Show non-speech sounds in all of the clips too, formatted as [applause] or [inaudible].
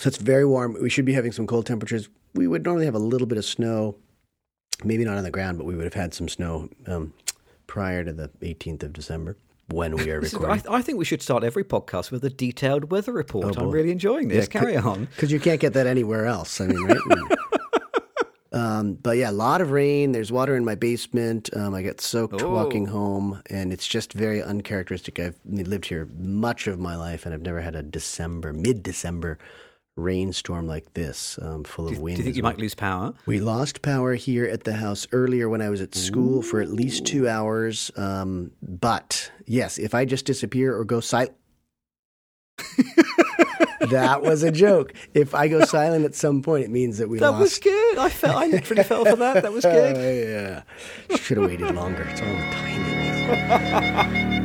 So it's very warm. We should be having some cold temperatures. We would normally have a little bit of snow, maybe not on the ground, but we would have had some snow um, prior to the 18th of December when we are [laughs] recording. I, I think we should start every podcast with a detailed weather report. Oh, I'm really enjoying this. Yeah, Carry on. Because you can't get that anywhere else. I mean, right? [laughs] um, but yeah, a lot of rain. There's water in my basement. Um, I get soaked Oh. walking home, and it's just very uncharacteristic. I've lived here much of my life, and I've never had a December, mid-December rainstorm like this, um, full of wind. Do you think you might lose power? We lost power here at the house earlier when I was at school for at least two hours. Um, but yes, if I just disappear or go silent. [laughs] that was a joke. If I go silent at some point, it means that we That lost. was good. I felt. I literally fell for that. That was [laughs] good. yeah. Should have waited longer. It's all the timing. [laughs]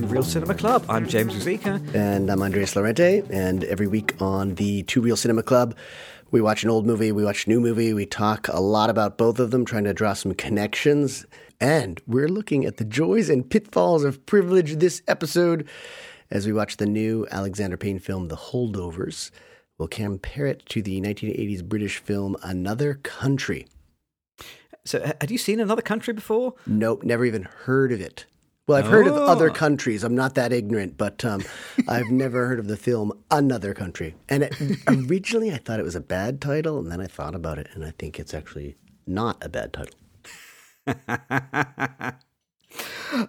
to Reel Cinema Club. I'm James Ruzika. And I'm Andres Lorente. And every week on the Two Reel Cinema Club, we watch an old movie, we watch a new movie, we talk a lot about both of them, trying to draw some connections. And we're looking at the joys and pitfalls of privilege this episode as we watch the new Alexander Payne film, The Holdovers. We'll compare it to the 1980s British film Another Country. So, had you seen another country before? Nope, never even heard of it. Well, I've heard of other Oh. countries. I'm not that ignorant, but um, [laughs] I've never heard of the film Another Country. And it, originally, I thought it was a bad title, and then I thought about it, and I think it's actually not a bad title. [laughs]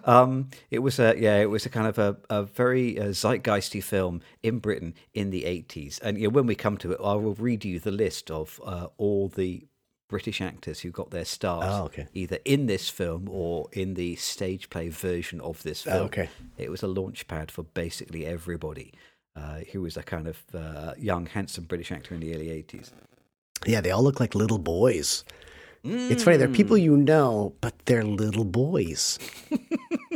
Um, it was a yeah, it was a kind of a, a very uh, zeitgeisty film in Britain in the eighties. And you know, when we come to it, I will read you the list of uh, all the British actors who got their stars Oh, okay. either in this film or in the stage play version of this film. Oh, okay. It was a launch pad for basically everybody uh, who was a kind of uh, young, handsome British actor in the early eighties. Yeah, they all look like little boys. It's funny, they're people you know, but they're little boys. [laughs]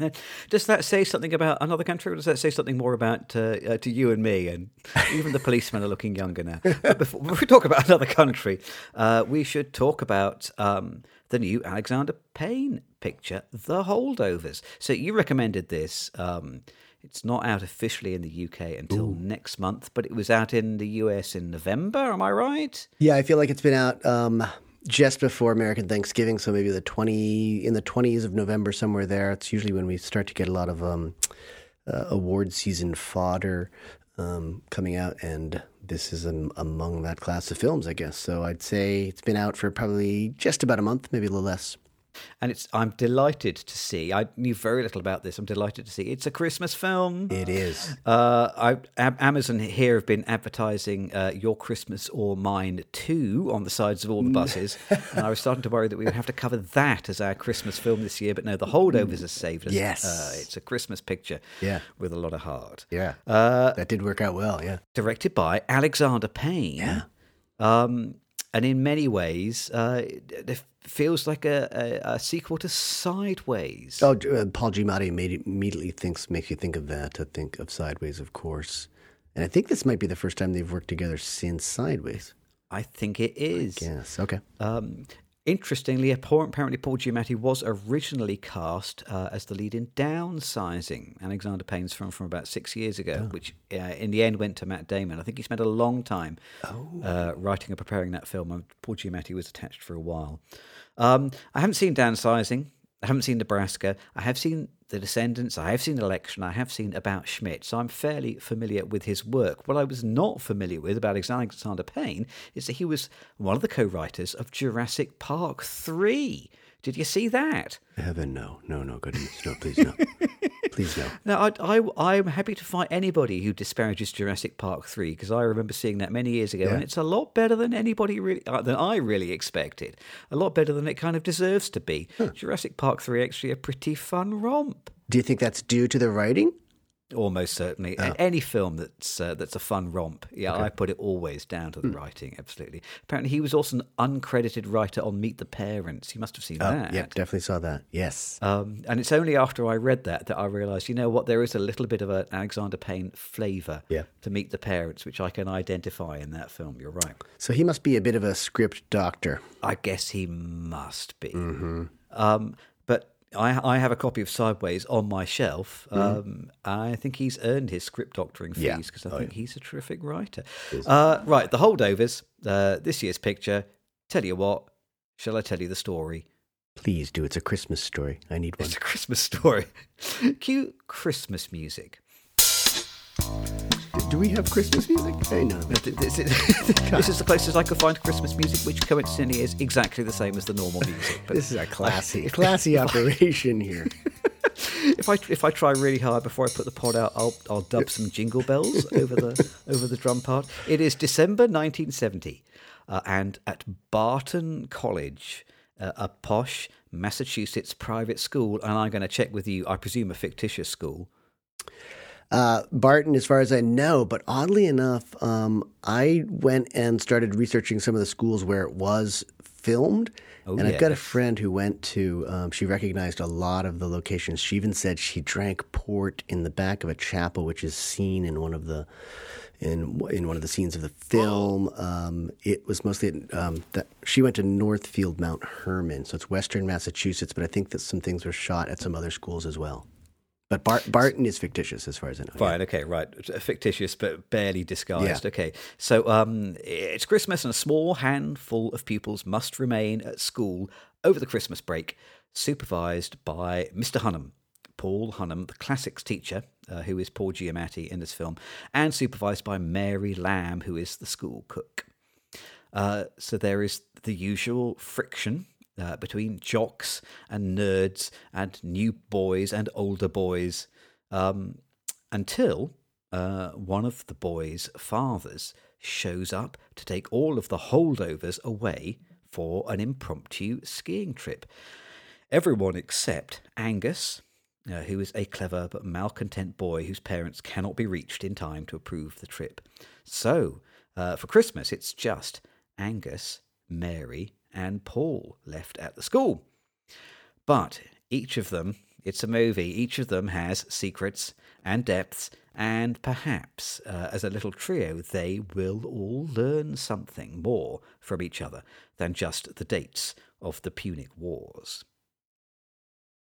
Uh, Does that say something about another country, or does that say something more about uh, uh, to you and me? And even the policemen are looking younger now. [laughs] But before, before we talk about another country, uh, we should talk about um, the new Alexander Payne picture, The Holdovers. So you recommended this. Um, it's not out officially in the UK until next month, but it was out in the US in November. Am I right? Yeah, I feel like it's been out um, just before American Thanksgiving, so maybe the twenty in the twenties of November, somewhere there. It's usually when we start to get a lot of um, uh, award season fodder um, coming out, and this is among that class of films, I guess. So I'd say it's been out for probably just about a month, maybe a little less. And it's I'm delighted to see. I knew very little about this. I'm delighted to see it's a Christmas film. It is. Uh, I, Amazon here have been advertising uh, "Your Christmas or Mine" too on the sides of all the buses, and I was starting to worry that we would have to cover that as our Christmas film this year. But no, The Holdovers has saved us. Yes. uh, it's a Christmas picture. Yeah. with a lot of heart. Yeah, Uh, that did work out well. Yeah. directed by Alexander Payne. Yeah. Um, and in many ways, uh, it, feels like a, a, a sequel to Sideways. Oh, uh, Paul Giamatti made immediately thinks makes you think of that. To think of Sideways, of course. And I think this might be the first time they've worked together since Sideways. I think it is. Yes. Okay. Um, interestingly, apparently Paul Giamatti was originally cast uh, as the lead in Downsizing, Alexander Payne's film from about six years ago, which uh, in the end went to Matt Damon. I think he spent a long time uh, writing and preparing that film, and Paul Giamatti was attached for a while. Um, I haven't seen Downsizing. I haven't seen Nebraska. I have seen The Descendants. I have seen Election. I have seen About Schmidt. So I'm fairly familiar with his work. What I was not familiar with about Alexander Payne is that he was one of the co writers of Jurassic Park 3. Did you see that? Heaven, no, no, no, goodness, no, please, no, [laughs] please, no. Now, I, I, I'm happy to fight anybody who disparages Jurassic Park 3 because I remember seeing that many years ago and it's a lot better than anybody really, uh, than I really expected. A lot better than it kind of deserves to be. Jurassic Park 3 actually a pretty fun romp. Do you think that's due to the writing? Almost certainly, oh. any film that's uh, that's a fun romp. Yeah, okay. I put it always down to the mm. writing. Absolutely. Apparently, he was also an uncredited writer on Meet the Parents. You must have seen oh, that. Yeah, definitely saw that. Yes. Um, and it's only after I read that that I realised, you know what, there is a little bit of an Alexander Payne flavour yeah. to Meet the Parents, which I can identify in that film. You're right. So he must be a bit of a script doctor. I guess he must be. Mm-hmm. Um, I, I have a copy of Sideways on my shelf. Mm. Um, I think he's earned his script doctoring fees because yeah. I oh, think yeah. he's a terrific writer. Uh, right, the holdovers. Uh, this year's picture. Tell you what, shall I tell you the story? Please do. It's a Christmas story. I need one. It's a Christmas story. [laughs] Cue Christmas music do we have Christmas music? Hey, no. This, [laughs] this is the closest I could find to Christmas music, which coincidentally is exactly the same as the normal music. [laughs] But this is a classy, [laughs] classy operation here. if I if I try really hard before I put the pod out, I'll I'll dub some jingle bells over the over the drum part. It is December 1970, uh, and at Barton College, uh, a posh Massachusetts private school, and I'm going to check with you. I presume a fictitious school uh, Barton, as far as I know. But oddly enough, um, I went and started researching some of the schools where it was filmed. Oh, and yeah. I've got a friend who went to, um, she recognized a lot of the locations. She even said she drank port in the back of a chapel, which is seen in one of the. In in one of the scenes of the film, um, it was mostly um, that she went to Northfield Mount Hermon, so it's Western Massachusetts. But I think that some things were shot at some other schools as well. But Bart, Barton is fictitious, as far as I know. Fine, yeah. okay, right. Fictitious, but barely disguised. Yeah. Okay, so um, it's Christmas, and a small handful of pupils must remain at school over the Christmas break, supervised by Mr. Hunham, Paul Hunham, the classics teacher, uh, who is Paul Giamatti in this film, and supervised by Mary Lamb, who is the school cook. Uh, so there is the usual friction uh, between jocks and nerds and new boys and older boys um, until uh, one of the boys' fathers shows up to take all of the holdovers away for an impromptu skiing trip. Everyone except Angus, uh, who is a clever but malcontent boy whose parents cannot be reached in time to approve the trip. So, uh, for Christmas, it's just Angus, Mary, and Paul left at the school. But each of them, it's a movie, each of them has secrets and depths, and perhaps uh, as a little trio, they will all learn something more from each other than just the dates of the Punic Wars.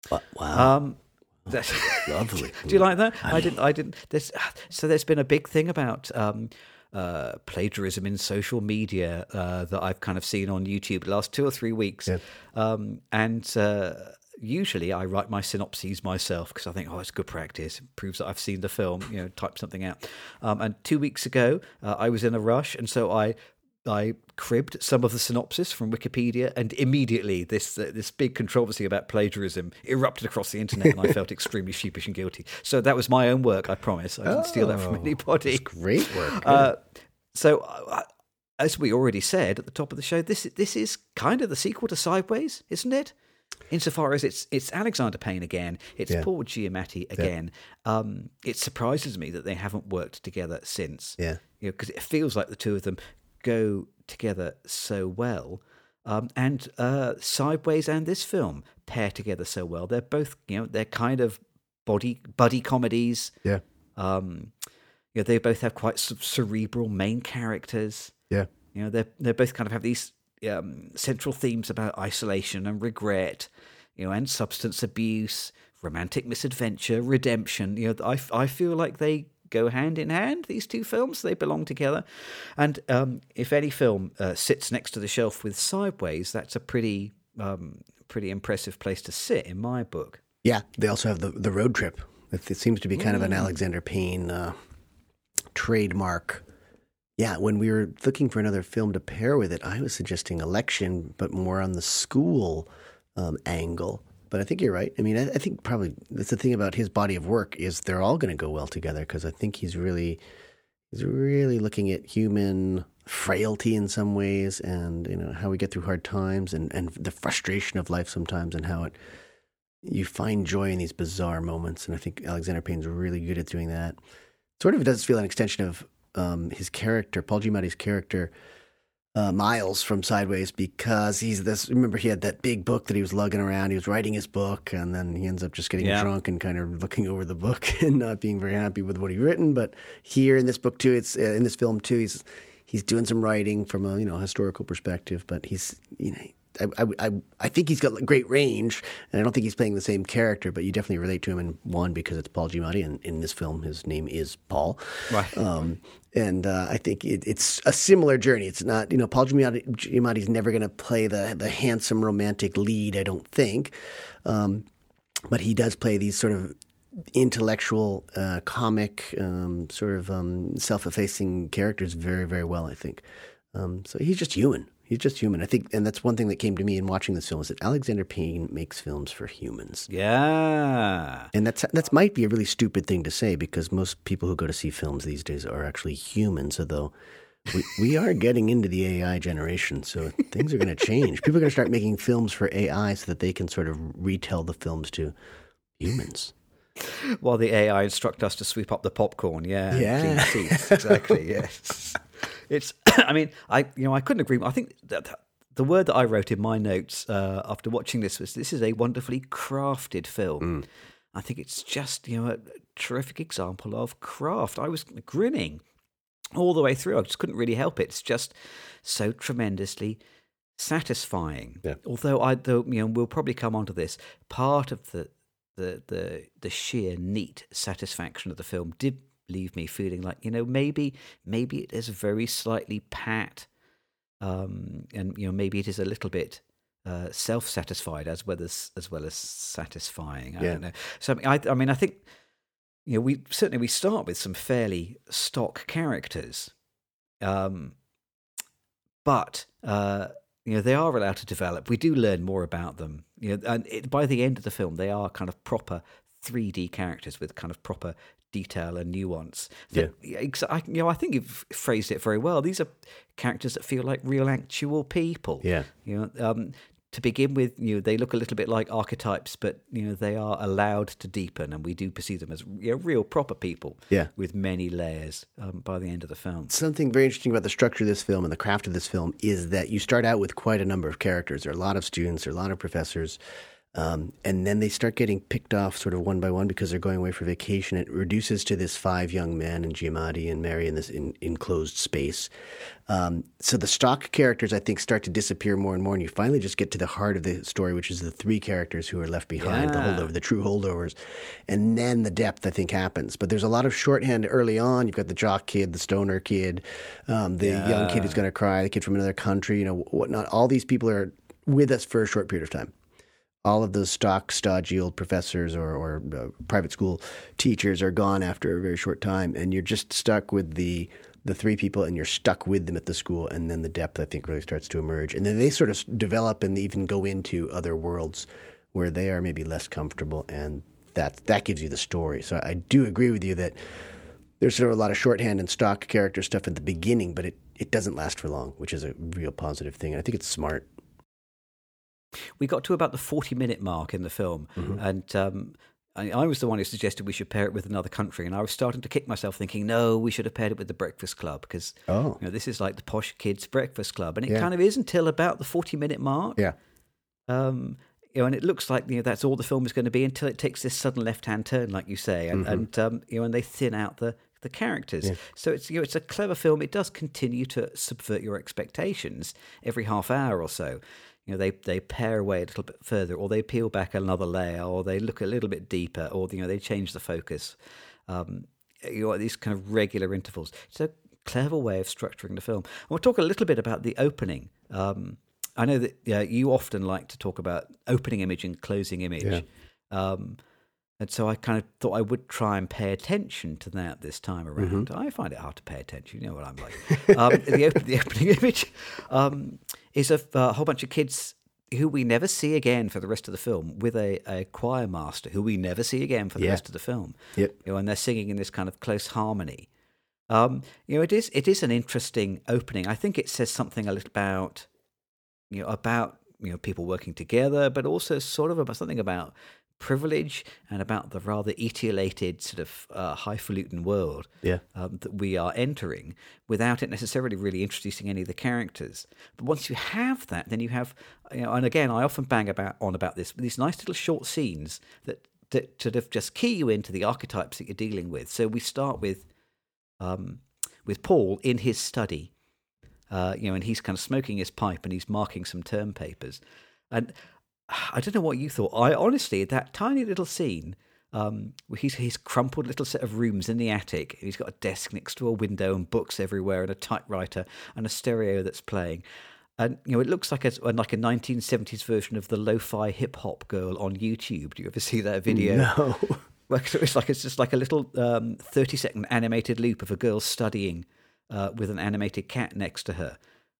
Wow. Um, that's [laughs] lovely. [laughs] Do you like that? I didn't. I didn't. There's, so there's been a big thing about um, uh, plagiarism in social media uh, that I've kind of seen on YouTube the last two or three weeks. Yeah. Um, and uh, usually I write my synopses myself because I think, oh, it's good practice. It proves that I've seen the film, you know, type something out. Um, and two weeks ago, uh, I was in a rush. And so I I cribbed some of the synopsis from Wikipedia, and immediately this uh, this big controversy about plagiarism erupted across the internet, and I felt [laughs] extremely sheepish and guilty. So that was my own work. I promise. I didn't oh, steal that from oh, anybody. great work. Uh, so. Uh, as we already said at the top of the show, this this is kind of the sequel to Sideways, isn't it? Insofar as it's it's Alexander Payne again, it's yeah. Paul Giamatti again. Yeah. Um, it surprises me that they haven't worked together since. Yeah, you know, because it feels like the two of them go together so well. Um, and uh, Sideways and this film pair together so well. They're both, you know, they're kind of body buddy comedies. Yeah. Um, you know, they both have quite cerebral main characters. Yeah. You know, they they both kind of have these um, central themes about isolation and regret, you know, and substance abuse, romantic misadventure, redemption. You know, I I feel like they go hand in hand. These two films they belong together, and um, if any film uh, sits next to the shelf with Sideways, that's a pretty um, pretty impressive place to sit in my book. Yeah, they also have the the road trip. It, it seems to be kind mm. of an mm. Alexander Payne uh, trademark. Yeah, when we were looking for another film to pair with it, I was suggesting Election, but more on the school um, angle. But I think you're right. I mean, I, I think probably that's the thing about his body of work is they're all going to go well together because I think he's really he's really looking at human frailty in some ways and you know how we get through hard times and and the frustration of life sometimes and how it you find joy in these bizarre moments, and I think Alexander Payne's really good at doing that. Sort of does feel an extension of um, his character, Paul Giamatti's character, uh, Miles from Sideways, because he's this. Remember, he had that big book that he was lugging around. He was writing his book, and then he ends up just getting Yeah. drunk and kind of looking over the book [laughs] and not being very happy with what he'd written. But here in this book too, it's uh, in this film too. He's he's doing some writing from a you know historical perspective, but he's you know. I, I, I- I think he's got great range, and I don't think he's playing the same character, but you definitely relate to him in one because it's Paul Giamatti, and in this film, his name is Paul. Right. Um, and uh, I think it, it's a similar journey. It's not, you know, Paul Giamatti, Giamatti's never going to play the the handsome romantic lead. I don't think, um, but he does play these sort of intellectual, uh, comic, um, sort of um, self-effacing characters very, very well. I think. Um, so he's just human. He's just human. I think, and that's one thing that came to me in watching this film is that Alexander Payne makes films for humans. Yeah. And that's that might be a really stupid thing to say because most people who go to see films these days are actually humans. Although we, we are getting into the AI generation, so things are going to change. People are going to start making films for AI so that they can sort of retell the films to humans. While the AI instruct us to sweep up the popcorn. Yeah. Yeah. seats, exactly. Yes. [laughs] It's. [coughs] I mean, I you know I couldn't agree. I think that the word that I wrote in my notes uh, after watching this was this is a wonderfully crafted film. I think it's just you know a terrific example of craft. I was grinning all the way through. I just couldn't really help it. It's just so tremendously satisfying. Yeah. Although I, though you know, we'll probably come onto this. Part of the the the the sheer neat satisfaction of the film did leave me feeling like you know maybe maybe it is very slightly pat, um, and you know maybe it is a little bit. Uh, self-satisfied as well as as well as satisfying. I Yeah. don't know. So I mean, I, I mean, I think you know, we certainly we start with some fairly stock characters, um, but uh, you know they are allowed to develop. We do learn more about them. You know, and it, by the end of the film, they are kind of proper 3D characters with kind of proper detail and nuance. That- ex- I, you know, I think you've phrased it very well. These are characters that feel like real, actual people. Yeah. You know, um, to begin with, you know, they look a little bit like archetypes, but you know, they are allowed to deepen, and we do perceive them as you know, real, proper people. Yeah. with many layers um, by the end of the film. Something very interesting about the structure of this film and the craft of this film is that you start out with quite a number of characters. There are a lot of students, there are a lot of professors, um, and then they start getting picked off sort of one by one because they're going away for vacation. It reduces to this five young men and Giamatti and Mary in this in, enclosed space. Um, so the stock characters, I think, start to disappear more and more, and you finally just get to the heart of the story, which is the three characters who are left behind, the Yeah. holdover, the true holdovers, and then the depth I think happens. But there's a lot of shorthand early on. You've got the jock kid, the stoner kid, um, the young kid who's going to cry, the kid from another country, you know, whatnot. All these people are with us for a short period of time. All of those stock, stodgy old professors or, or uh, private school teachers are gone after a very short time, and you're just stuck with the the three people, and you're stuck with them at the school. And then the depth, I think, really starts to emerge, and then they sort of develop and even go into other worlds where they are maybe less comfortable, and that that gives you the story. So I do agree with you that there's sort of a lot of shorthand and stock character stuff at the beginning, but it, it doesn't last for long, which is a real positive thing. I think it's smart. We got to about the 40 minute mark in the film, Mm-hmm. and um, I, I was the one who suggested we should pair it with another country. And I was starting to kick myself, thinking, no, we should have paired it with the Breakfast Club because Oh. you know, this is like the posh kids' breakfast club. And it Yeah. kind of is until about the 40 minute mark. Yeah. Um, you know, and it looks like you know that's all the film is going to be until it takes this sudden left-hand turn, like you say, and, Mm-hmm. and um, you know, and they thin out the the characters. So it's you know it's a clever film. It does continue to subvert your expectations every half hour or so. You know, they they pare away a little bit further, or they peel back another layer, or they look a little bit deeper, or you know they change the focus. Um, you know, these kind of regular intervals. It's a clever way of structuring the film. And we'll talk a little bit about the opening. Um, I know that yeah, you often like to talk about opening image and closing image. Yeah. Um, and so I kind of thought I would try and pay attention to that this time around. I find it hard to pay attention. You know what I'm like. um, [laughs] the, op- the opening [laughs] image um, is of a whole bunch of kids who we never see again for the rest of the film, with a, a choir master who we never see again for the Yeah. rest of the film. Yep. You know, and they're singing in this kind of close harmony. Um, you know, it is it is an interesting opening. I think it says something a little about you know about you know people working together, but also sort of about something about privilege and about the rather etiolated sort of uh, highfalutin world Yeah. um, that we are entering without it necessarily really introducing any of the characters. But once you have that, then you have, you know, and again, I often bang about on about this, these nice little short scenes that, that sort of just key you into the archetypes that you're dealing with. So we start with, um, with Paul in his study, uh, you know, and he's kind of smoking his pipe and he's marking some term papers. And [sighs] I don't know what you thought. I honestly, that tiny little scene, um, he's his crumpled little set of rooms in the attic. He's got a desk next to a window and books everywhere and a typewriter and a stereo that's playing. And you know, it looks like a like a 1970s version of the lo-fi hip hop girl on YouTube. Do you ever see that video? No. [laughs] It's like it's just like a little um, thirty-second animated loop of a girl studying uh, with an animated cat next to her,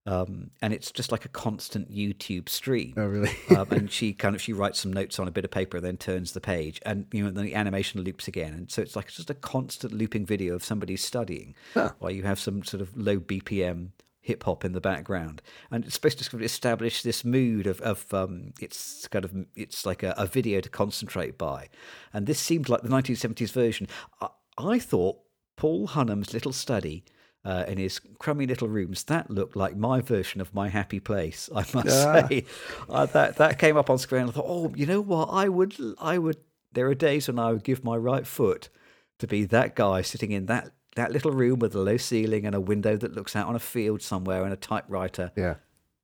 um, and it's just like a constant YouTube stream. Oh, really? um, and [laughs] she kind of she writes some notes on a bit of paper, and then turns the page, and you know then the animation loops again, and so it's like just a constant looping video of somebody studying, while you have some sort of low BPM hip hop in the background, and it's supposed to sort of establish this mood of of um, it's kind of it's like a, a video to concentrate by, and this seemed like the 1970s version. I, I thought Paul Hunham's little study. Uh, in his crummy little rooms, that looked like my version of my happy place. I must [laughs] say, uh, that that came up on screen. I thought, oh, you know what? I would, I would. There are days when I would give my right foot to be that guy sitting in that that little room with a low ceiling and a window that looks out on a field somewhere and a typewriter Yeah.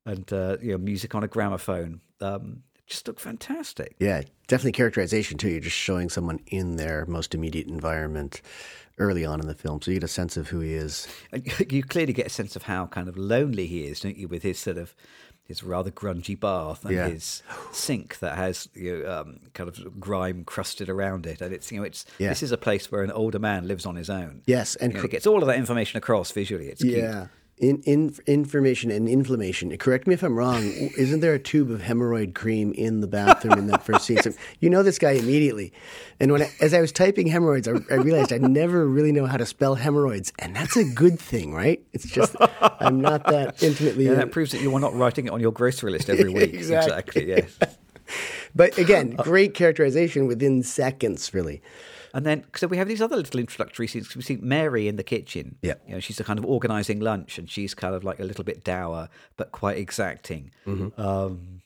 and uh, you know music on a gramophone. Um, just looked fantastic. Yeah, definitely characterization too. You're just showing someone in their most immediate environment early on in the film, so you get a sense of who he is. [laughs] You clearly get a sense of how kind of lonely he is, don't you, with his sort of his rather grungy bath and Yeah. his sink that has you know, um, kind of grime crusted around it, and it's you know it's Yeah. this is a place where an older man lives on his own. Yes, and You know, it gets all of that information across visually. It's cute. In, in information and inflammation. Correct me if I'm wrong. Isn't there a tube of hemorrhoid cream in the bathroom in that first scene? So [laughs] you know this guy immediately. And when I, as I was typing hemorrhoids, I, I realized I never really know how to spell hemorrhoids, and that's a good thing, right? It's just I'm not that intimately. Yeah, that proves that you are not writing it on your grocery list every week. [laughs] Exactly. yes. [laughs] but again, great characterization within seconds, really. And then, so we have these other little introductory scenes. We see Mary in the kitchen. Yeah. You know, she's a kind of organising lunch, and she's kind of like a little bit dour, but quite exacting. Mm-hmm. Um,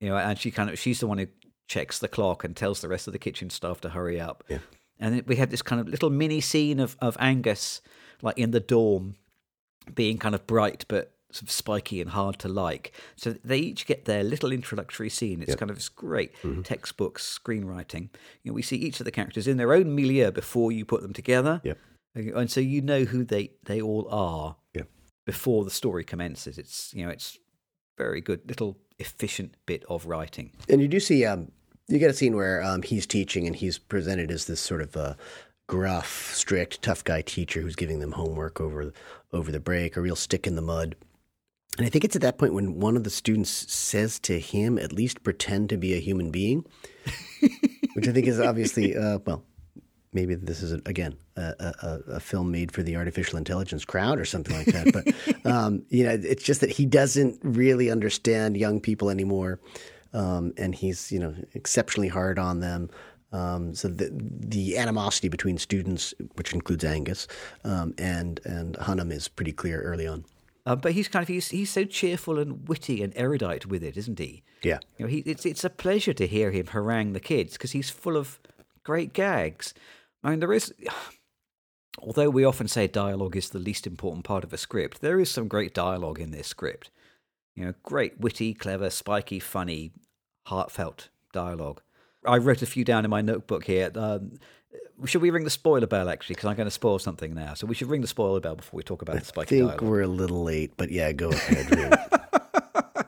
you know, and she kind of she's the one who checks the clock and tells the rest of the kitchen staff to hurry up. Yeah. And we have this kind of little mini scene of of Angus, like in the dorm, being kind of bright but sort of spiky and hard to like. So they each get their little introductory scene. It's kind of this great Mm-hmm. textbook screenwriting. You know, we see each of the characters in their own milieu before you put them together. Yep. And so you know who they, they all are Yep. before the story commences. It's you know, it's very good little efficient bit of writing. And you do see, um, you get a scene where um, he's teaching and he's presented as this sort of uh, gruff, strict, tough guy teacher who's giving them homework over over the break, a real stick in the mud. And I think it's at that point when one of the students says to him, "At least pretend to be a human being," [laughs] which I think is obviously, uh, well, maybe this is again a, a, a film made for the artificial intelligence crowd or something like that. But [laughs] um, you know, it's just that he doesn't really understand young people anymore, um, and he's you know exceptionally hard on them. Um, so the the animosity between students, which includes Angus um, and and Hunham, is pretty clear early on. Uh, but he's kind of he's, he's so cheerful and witty and erudite with it, isn't he? Yeah. You know, he, it's it's a pleasure to hear him harangue the kids because he's full of great gags. I mean, there is, [sighs] although we often say dialogue is the least important part of a script, there is some great dialogue in this script. You know, great, witty, clever, spiky, funny, heartfelt dialogue. I wrote a few down in my notebook here. Um, should we ring the spoiler bell actually? Because I'm going to spoil something now. So we should ring the spoiler bell before we talk about the I think we're a little late, but yeah, go ahead. [laughs]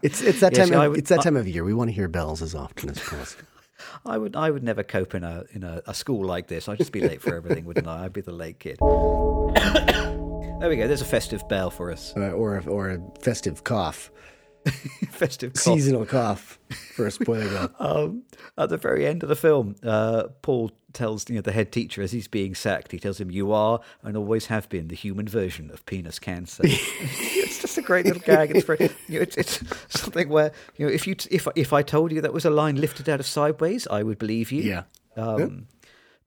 It's it's that Yeah, time. of, I would- it's that time of year. We want to hear bells as often as possible. [laughs] [laughs] I would I would never cope in a in a, a school like this. I'd just be late for everything, wouldn't I? I'd be the late kid. [coughs] there we go. There's a festive bell for us. uh, or a, or a festive cough. [laughs] festive cough. Seasonal cough for a spoiler. [laughs] Um, at the very end of the film, uh, Paul tells you know the head teacher as he's being sacked. He tells him, "You are and always have been the human version of penis cancer." [laughs] it's just a great little gag. It's very, you know, it's, it's something where you know if you t- if if I told you that was a line lifted out of Sideways, I would believe you. Yeah. Um,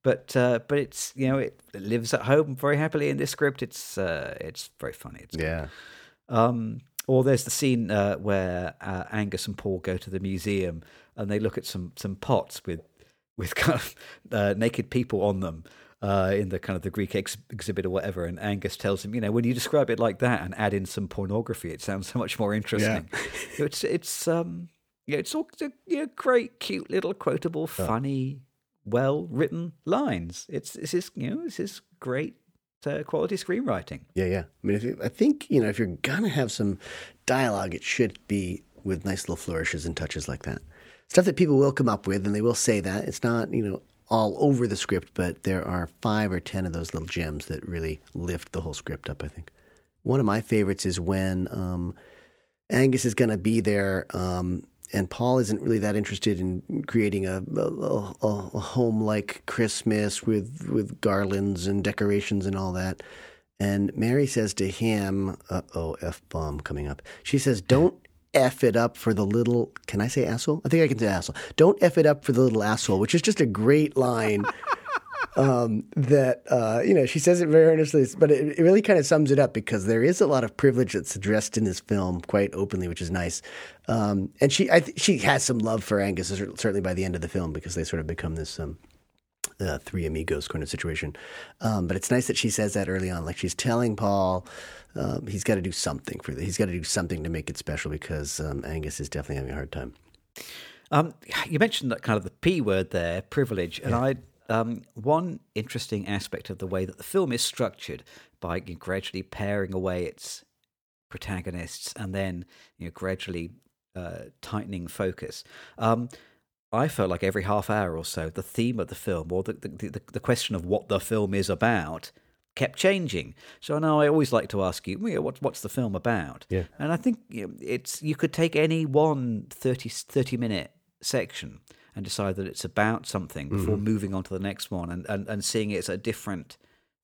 But uh, but it's you know it lives at home very happily in this script. It's uh, it's very funny. It's Yeah. um, or there's the scene uh, where uh, Angus and Paul go to the museum and they look at some some pots with with [laughs] kind of uh, naked people on them uh, in the kind of the Greek ex- exhibit or whatever. And Angus tells him, you know, when you describe it like that and add in some pornography, it sounds so much more interesting. [laughs] it's it's um yeah, it's all you know, great, cute little quotable, funny, well written lines. It's this is you know this is great uh, quality screenwriting. Yeah, yeah. I mean, if you, I think you know, if you're gonna have some dialogue, it should be with nice little flourishes and touches like that. Stuff that people will come up with, and they will say that it's not you know all over the script, but there are five or ten of those little gems that really lift the whole script up. I think one of my favorites is when um, Angus is to be there. Um, and Paul isn't really that interested in creating a, a, a, home like Christmas with with garlands and decorations and all that. And Mary says to him, "Uh oh, f bomb coming up." She says, "Don't f it up for the little." Can I say asshole? I think I can say asshole. Don't f it up for the little asshole, which is just a great line. Um, that uh, you know she says it very earnestly, but it, it really kind of sums it up because there is a lot of privilege that's addressed in this film quite openly, which is nice. Um, and she I th- she has some love for Angus certainly by the end of the film because they sort of become this. Um, uh, three amigos kind of situation, um, but it's nice that she says that early on. Like she's telling Paul, um, he's got to do something for this. He's got to do something to make it special because um, Angus is definitely having a hard time. Um, you mentioned that kind of the P word there, privilege, and I um, one interesting aspect of the way that the film is structured by gradually paring away its protagonists and then you know gradually uh, tightening focus. Um, I felt like every half hour or so, the theme of the film or the the, the, the question of what the film is about kept changing. So I know I always like to ask you, what, what's the film about? Yeah. And I think you know, it's you could take any one 30, 30 minute section and decide that it's about something mm-hmm. before moving on to the next one and, and, and seeing it as a different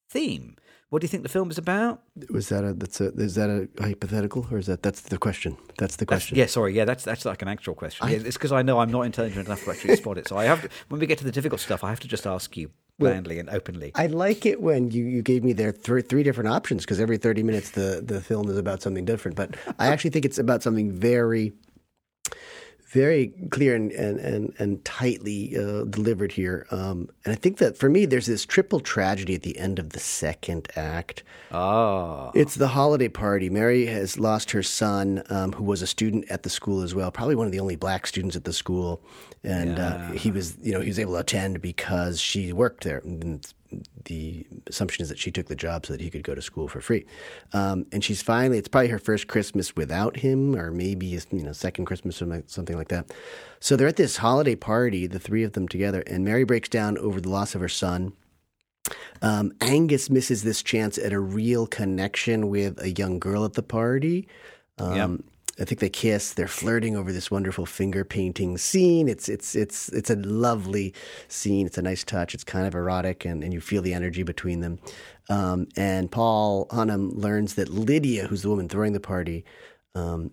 theme. What do you think the film is about? Was that a that's a is that a hypothetical or is that that's the question? That's the That's- question. yeah, sorry, yeah, that's that's like an actual question. Yeah, it's because I know I'm not intelligent enough to actually [laughs] spot it. So I have to, when we get to the difficult stuff, I have to just ask you blandly and openly. I like it when you, you gave me there th- three different options because every 30 minutes the, the film is about something different. But I actually think it's about something very, very clear and, and, and, and tightly uh, delivered here. Um, and I think that for me, there's this triple tragedy at the end of the second act. Ah, It's the holiday party. Mary has lost her son, um, who was a student at the school as well, probably one of the only black students at the school, and uh, he was, you know, he was able to attend because she worked there. And the assumption is that she took the job so that he could go to school for free. Um, and she's finally, it's probably her first Christmas without him, or maybe you know, second Christmas or something like that. So they're at this holiday party, the three of them together, and Mary breaks down over the loss of her son. Um, Angus misses this chance at a real connection with a young girl at the party. Um, Yep. I think they kiss. They're flirting over this wonderful finger painting scene. It's it's it's it's a lovely scene. It's a nice touch. It's kind of erotic, and, and you feel the energy between them. Um, and Paul Hunham learns that Lydia, who's the woman throwing the party, um,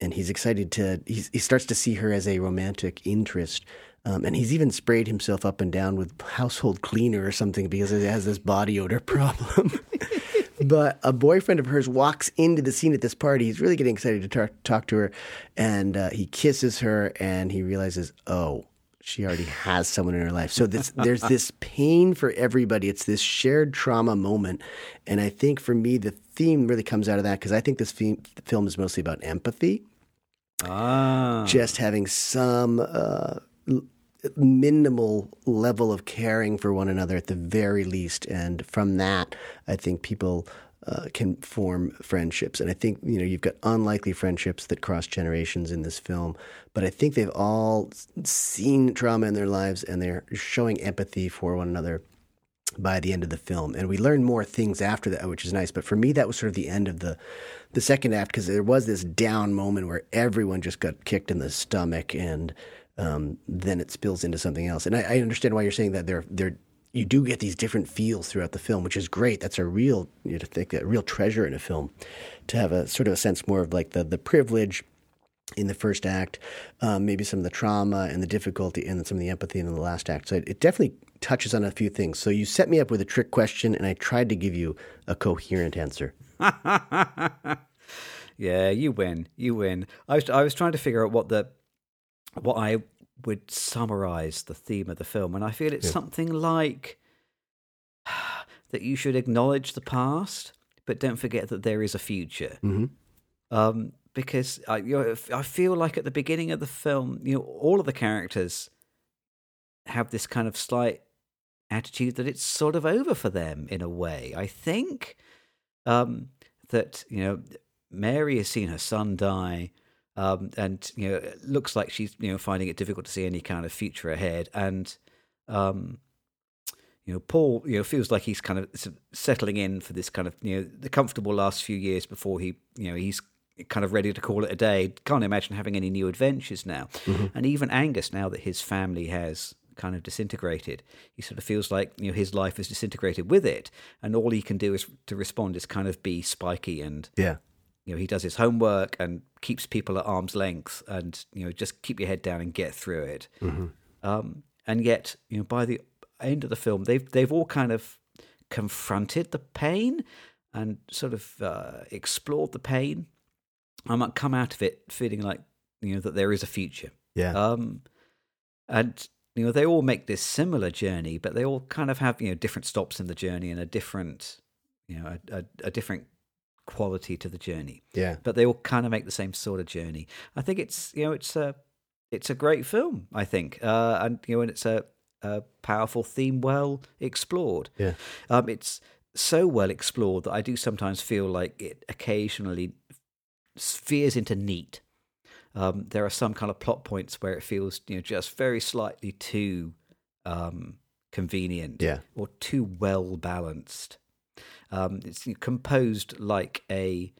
and he's excited to he's, he starts to see her as a romantic interest um, and he's even sprayed himself up and down with household cleaner or something because he has this body odor [laughs] problem [laughs] but a boyfriend of hers walks into the scene at this party. He's really getting excited to talk, talk to her and uh, he kisses her and he realizes oh she already has someone in her life. So this, there's this pain for everybody. It's this shared trauma moment. And i think for me the theme really comes out of that because i think this film, film is mostly about empathy. Ah, just having some uh, minimal level of caring for one another at the very least. And from that, I think people uh, can form friendships. And I think, you know, you've got unlikely friendships that cross generations in this film, but I think they've all seen trauma in their lives and they're showing empathy for one another by the end of the film, and we learn more things after that, which is nice. But for me, that was sort of the end of the the second act because there was this down moment where everyone just got kicked in the stomach, and um, then it spills into something else. And I, I understand why you're saying that they're they're you do get these different feels throughout the film, which is great. That's a real you know, to think a real treasure in a film to have a sort of a sense more of like the the privilege in the first act, um, maybe some of the trauma and the difficulty, and some of the empathy in the last act. So it, it, definitely touches on a few things. So you set me up with a trick question, and I tried to give you a coherent answer. [laughs] yeah, you win. You win. I was I was trying to figure out what the what I would summarize the theme of the film, and I feel it's yeah. something like [sighs] that you should acknowledge the past, but don't forget that there is a future. Mm-hmm. Um, because I, you know, I feel like at the beginning of the film, you know, all of the characters have this kind of slight attitude that it's sort of over for them in a way. I think um, that you know Mary has seen her son die, um, and you know it looks like she's you know finding it difficult to see any kind of future ahead, and um, you know Paul you know feels like he's kind of settling in for this kind of you know the comfortable last few years before he you know he's kind of ready to call it a day. Can't imagine having any new adventures now. Mm-hmm. And even Angus, now that his family has kind of disintegrated, he sort of feels like you know his life is disintegrated with it, and all he can do is to respond is kind of be spiky and yeah. You know, he does his homework and keeps people at arm's length, and you know, just keep your head down and get through it. Mm-hmm. Um, and yet, you know, by the end of the film, they've they've all kind of confronted the pain and sort of uh, explored the pain I might come out of it feeling like you know that there is a future. Yeah. Um, and you know they all make this similar journey, but they all kind of have you know different stops in the journey and a different you know a, a, a different quality to the journey. Yeah. But they all kind of make the same sort of journey. I think it's you know it's a it's a great film. I think, uh, and you know, and it's a, a powerful theme, well explored. Yeah. Um, it's so well explored that I do sometimes feel like it occasionally veers into neat. Um, there are some kind of plot points where it feels you know just very slightly too um, convenient yeah. or too well balanced. Um, it's composed like a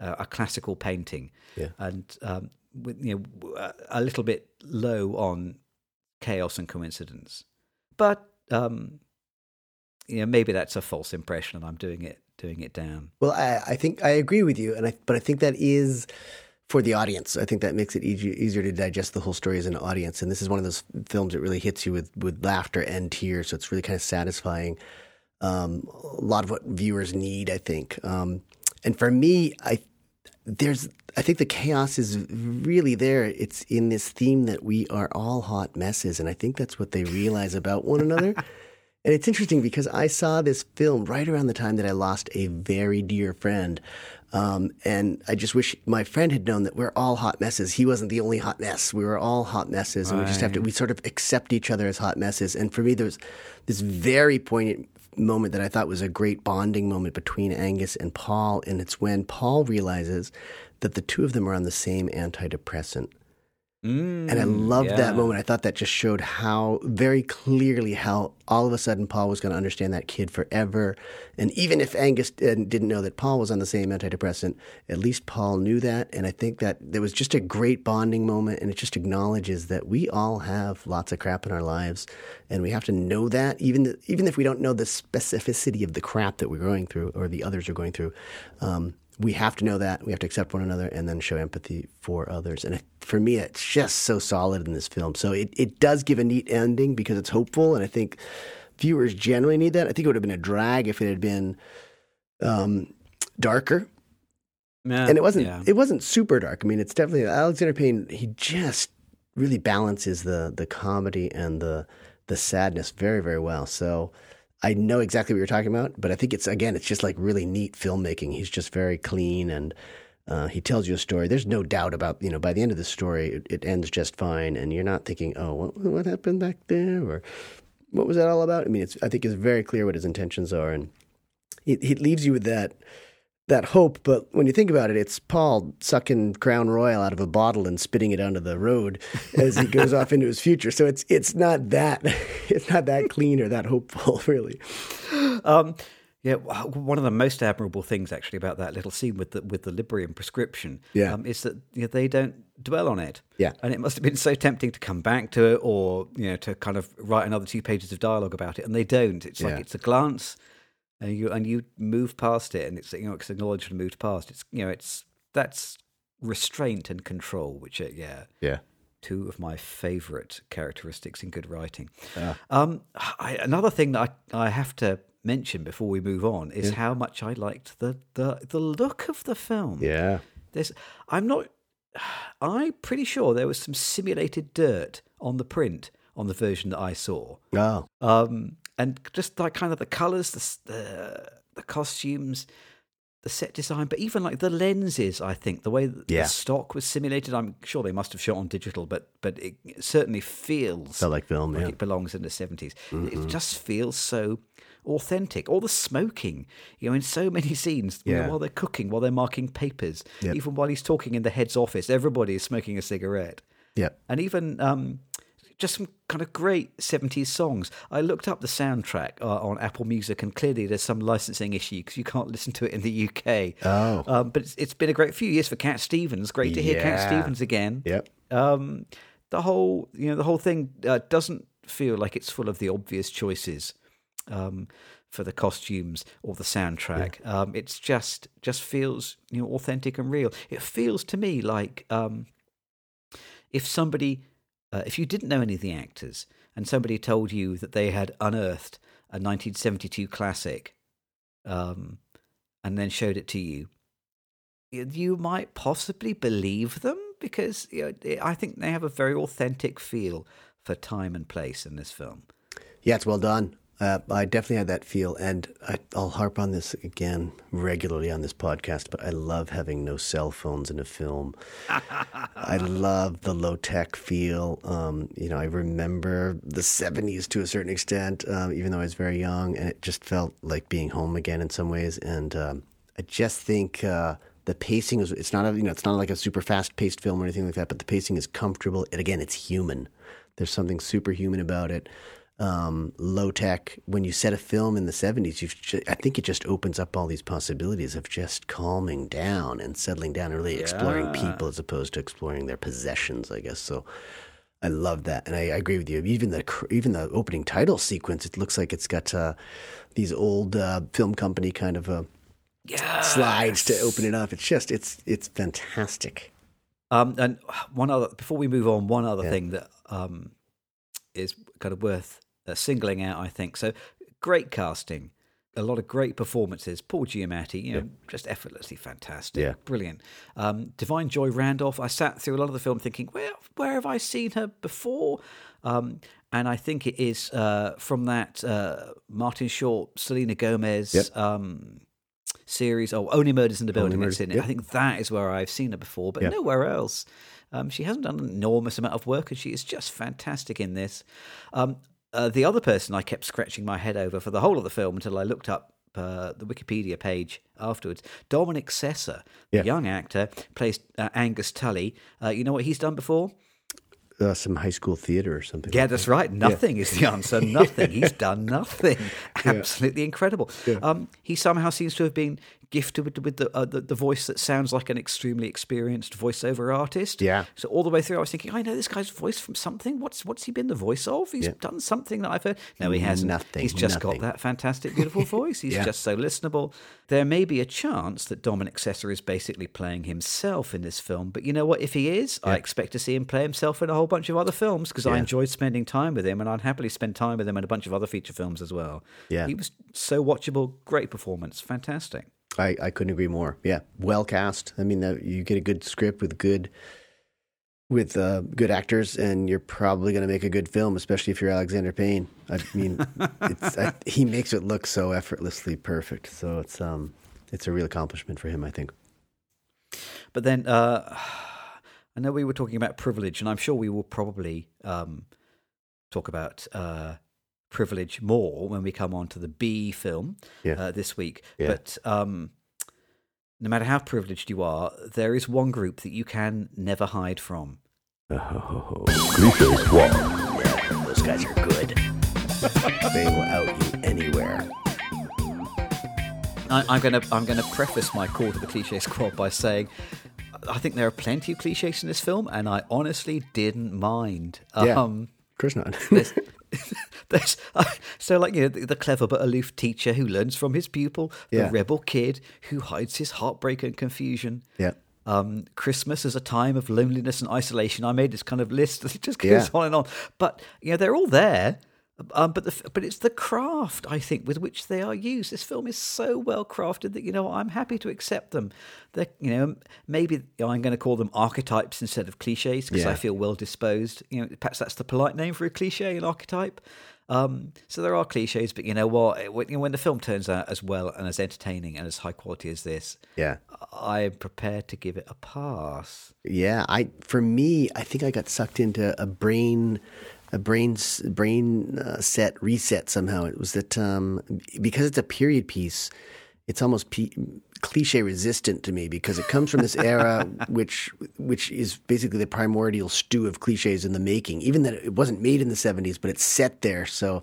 uh, a classical painting, yeah. and um, with you know a little bit low on chaos and coincidence. But um, you know maybe that's a false impression, and I'm doing it doing it down. Well, I, I think I agree with you, and I, but I think that is for the audience. I think that makes it easier, easier to digest the whole story as an audience. And this is one of those films that really hits you with with laughter and tears. So it's really kind of satisfying. Um, a lot of what viewers need, I think. Um, and for me, I there's I think the chaos is really there. It's in this theme that we are all hot messes, and I think that's what they realize about one another. [laughs] And it's interesting because I saw this film right around the time that I lost a very dear friend. Um, and I just wish my friend had known that we're all hot messes. He wasn't the only hot mess. We were all hot messes, and right. we just have to we sort of accept each other as hot messes. And for me, there's this very poignant moment that I thought was a great bonding moment between Angus and Paul, and it's when Paul realizes that the two of them are on the same antidepressant. Mm, and I loved yeah. that moment. I thought that just showed how very clearly how all of a sudden Paul was going to understand that kid forever. And even if Angus didn't know that Paul was on the same antidepressant, at least Paul knew that. And I think that there was just a great bonding moment. And it just acknowledges that we all have lots of crap in our lives. And we have to know that, even, even if we don't know the specificity of the crap that we're going through or the others are going through. Um, we have to know that we have to accept one another and then show empathy for others. And for me it's just so solid in this film. So it, it does give a neat ending because it's hopeful and i think viewers generally need that. I think it would have been a drag if it had been um, darker. Yeah, and it wasn't yeah. it wasn't super dark. I mean it's definitely alexander payne he just really balances the the comedy and the the sadness very very well. So I know exactly what you're talking about, but I think it's again, it's just like really neat filmmaking. He's just very clean and uh, he tells you a story. There's no doubt about you know by the end of the story, it, it ends just fine, and you're not thinking, oh, what, what, happened back there, or what was that all about? I mean, it's I think it's very clear what his intentions are, and it, it leaves you with that that hope. But when you think about it, it's Paul sucking Crown Royal out of a bottle and spitting it onto the road [laughs] as he goes off into his future. So it's it's not that [laughs] it's not that clean or that hopeful, [laughs] really. Um, yeah, one of the most admirable things actually about that little scene with the with the Librium prescription, Yeah. um, is that you know, they don't dwell on it. Yeah. and it must have been so tempting to come back to it, or you know, to kind of write another two pages of dialogue about it, and they don't. It's like Yeah. it's a glance, and you and you move past it, and it's you know it's acknowledged and moved past. It's you know it's that's restraint and control, which are yeah Yeah. two of my favourite characteristics in good writing. Ah. Um, I, another thing that I, I have to mention before we move on is how much I liked the, the the look of the film. Yeah. There's, I'm not. I'm pretty sure there was some simulated dirt on the print on the version that I saw. Oh. Um, and just like kind of the colors, the the, the costumes, the set design, but even like the lenses. I think the way that Yeah. the stock was simulated. I'm sure they must have shot on digital, but but it certainly feels Felt like film, like yeah. it belongs in the 70s. It just feels so authentic. All the smoking, you know, in so many scenes you know, Yeah. while they're cooking, while they're marking papers, Yep. even while he's talking in the head's office, everybody is smoking a cigarette Yep. and even um, just some kind of great 70s songs. I looked up the soundtrack uh, on Apple Music, and clearly there's some licensing issue because you can't [laughs] listen to it in the UK. Oh. Um, but it's, it's been a great few years for Cat Stevens. Great to hear Cat Stevens again. Yep. Um, the whole, you know, the whole thing uh, doesn't feel like it's full of the obvious choices. Um, for the costumes or the soundtrack, um, it's just just feels you know authentic and real. It feels to me like um, if somebody, uh, if you didn't know any of the actors, and somebody told you that they had unearthed a 1972 classic, um, and then showed it to you, you might possibly believe them because you know, I think they have a very authentic feel for time and place in this film. Yeah, it's well done. Uh, I definitely had that feel, and I, I'll harp on this again regularly on this podcast. But I love having no cell phones in a film. [laughs] I love the low tech feel. Um, you know, I remember the '70s to a certain extent, um, even though I was very young, and it just felt like being home again in some ways. And um, I just think uh, the pacing is. It's not a you know, it's not like a super fast paced film or anything like that. But the pacing is comfortable, and again, it's human. There's something superhuman about it um, low tech. When you set a film in the 70s, you've ju- I think it just opens up all these possibilities of just calming down and settling down and really exploring people as opposed to exploring their possessions, I guess. So I love that. And I, I agree with you. Even the even the opening title sequence, it looks like it's got uh, these old uh, film company kind of uh, slides to open it up. It's just, it's, it's fantastic. Um, and one other, before we move on, one other Yeah. thing that um, is kind of worth singling out, I think. So, great casting, a lot of great performances. Paul Giamatti, you know, just effortlessly fantastic, Yeah. brilliant. Um, Da'Vine Joy Randolph. I sat through a lot of the film thinking, where where have I seen her before? Um, and I think it is uh, from that uh, Martin Short, Selena Gomez. Yep. Um, series oh only murders in the building Murders, it's in it yep. i think that is where i've seen her before but Yep. nowhere else um, she hasn't done an enormous amount of work, and she is just fantastic in this. Um, uh, the other person I kept scratching my head over for the whole of the film until I looked up uh, the Wikipedia page afterwards. Dominic Sessa, Yeah. the young actor, plays uh, Angus Tully. Uh, you know what he's done before? Uh, some high school theater or something. Yeah, that's right. Nothing is the answer. Nothing. He's [laughs] done nothing. Absolutely incredible. Um, he somehow seems to have been gifted with, with the, uh, the the voice that sounds like an extremely experienced voiceover artist. Yeah. So all the way through, I was thinking, I know this guy's voice from something. What's what's he been the voice of? He's Yeah. done something that I've heard. No, he hasn't. Nothing, He's just nothing. got that fantastic, beautiful [laughs] voice. He's Yeah. just so listenable. There may be a chance that Dominic Sessa is basically playing himself in this film, but you know what? If he is, I expect to see him play himself in a whole bunch of other films because I enjoyed spending time with him, and I'd happily spend time with him in a bunch of other feature films as well. Yeah. he was so watchable, great performance, fantastic. I, I couldn't agree more. Yeah, well cast. I mean, uh, you get a good script with good with uh, good actors, and you're probably going to make a good film, especially if you're Alexander Payne. I mean, it's, I, [laughs] he makes it look so effortlessly perfect. So it's um, it's a real accomplishment for him, I think. But then uh, I know we were talking about privilege, and I'm sure we will probably um, talk about uh, privilege more when we come on to the B film Yeah. uh, this week. Yeah. But um, no matter how privileged you are, there is one group that you can never hide from. Oh, Cliché Squad. those guys are good. they will out you anywhere. I, I'm going to I'm going to preface my call to the cliche squad by saying I think there are plenty of cliches in this film, and I honestly didn't mind. Yeah, Um, of course not. there's, there's, [laughs] so like you know the, the clever but aloof teacher who learns from his pupil, the Yeah. rebel kid who hides his heartbreak and confusion. yeah, Um, Christmas is a time of loneliness and isolation. I made this kind of list [laughs] that just goes Yeah. on and on. But you know they're all there. Um, but the, but it's the craft I think with which they are used. This film is so well crafted that you know I'm happy to accept them. They're, you know maybe you know, I'm going to call them archetypes instead of cliches because I feel well disposed. You know perhaps that's the polite name for a cliche, an archetype. Um, so there are cliches, but you know what? When, you know, when the film turns out as well and as entertaining and as high quality as this, yeah. I am prepared to give it a pass. Yeah, I for me, I think I got sucked into a brain, a brain brain uh, set reset somehow. It was that um, because it's a period piece, it's almost p- cliche resistant to me because it comes from this era [laughs] which which is basically the primordial stew of cliches in the making. Even that it wasn't made in the seventies, but it's set there, so.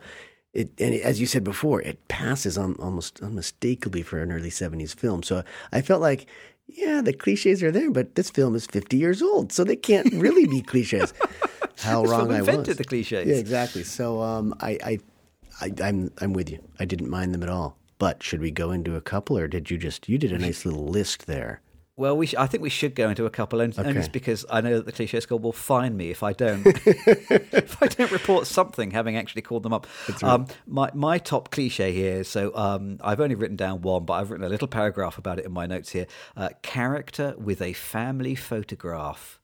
It, and it, as you said before, it passes on almost unmistakably for an early 70s film. So I felt like, yeah, the cliches are there, but this film is 50 years old, so they can't really be cliches. [laughs] [laughs] How This wrong I invented was. the cliches. Yeah, exactly. So um, I, I, I, I'm, I'm with you. I didn't mind them at all. But should we go into a couple, or did you just you did a nice little list there? Well, we sh- I think we should go into a couple, and Okay. because I know that the cliche score will find me if I don't [laughs] [laughs] if I don't report something having actually called them up. Um, my my top cliche here. So um, I've only written down one, but I've written a little paragraph about it in my notes here. Uh, character with a family photograph.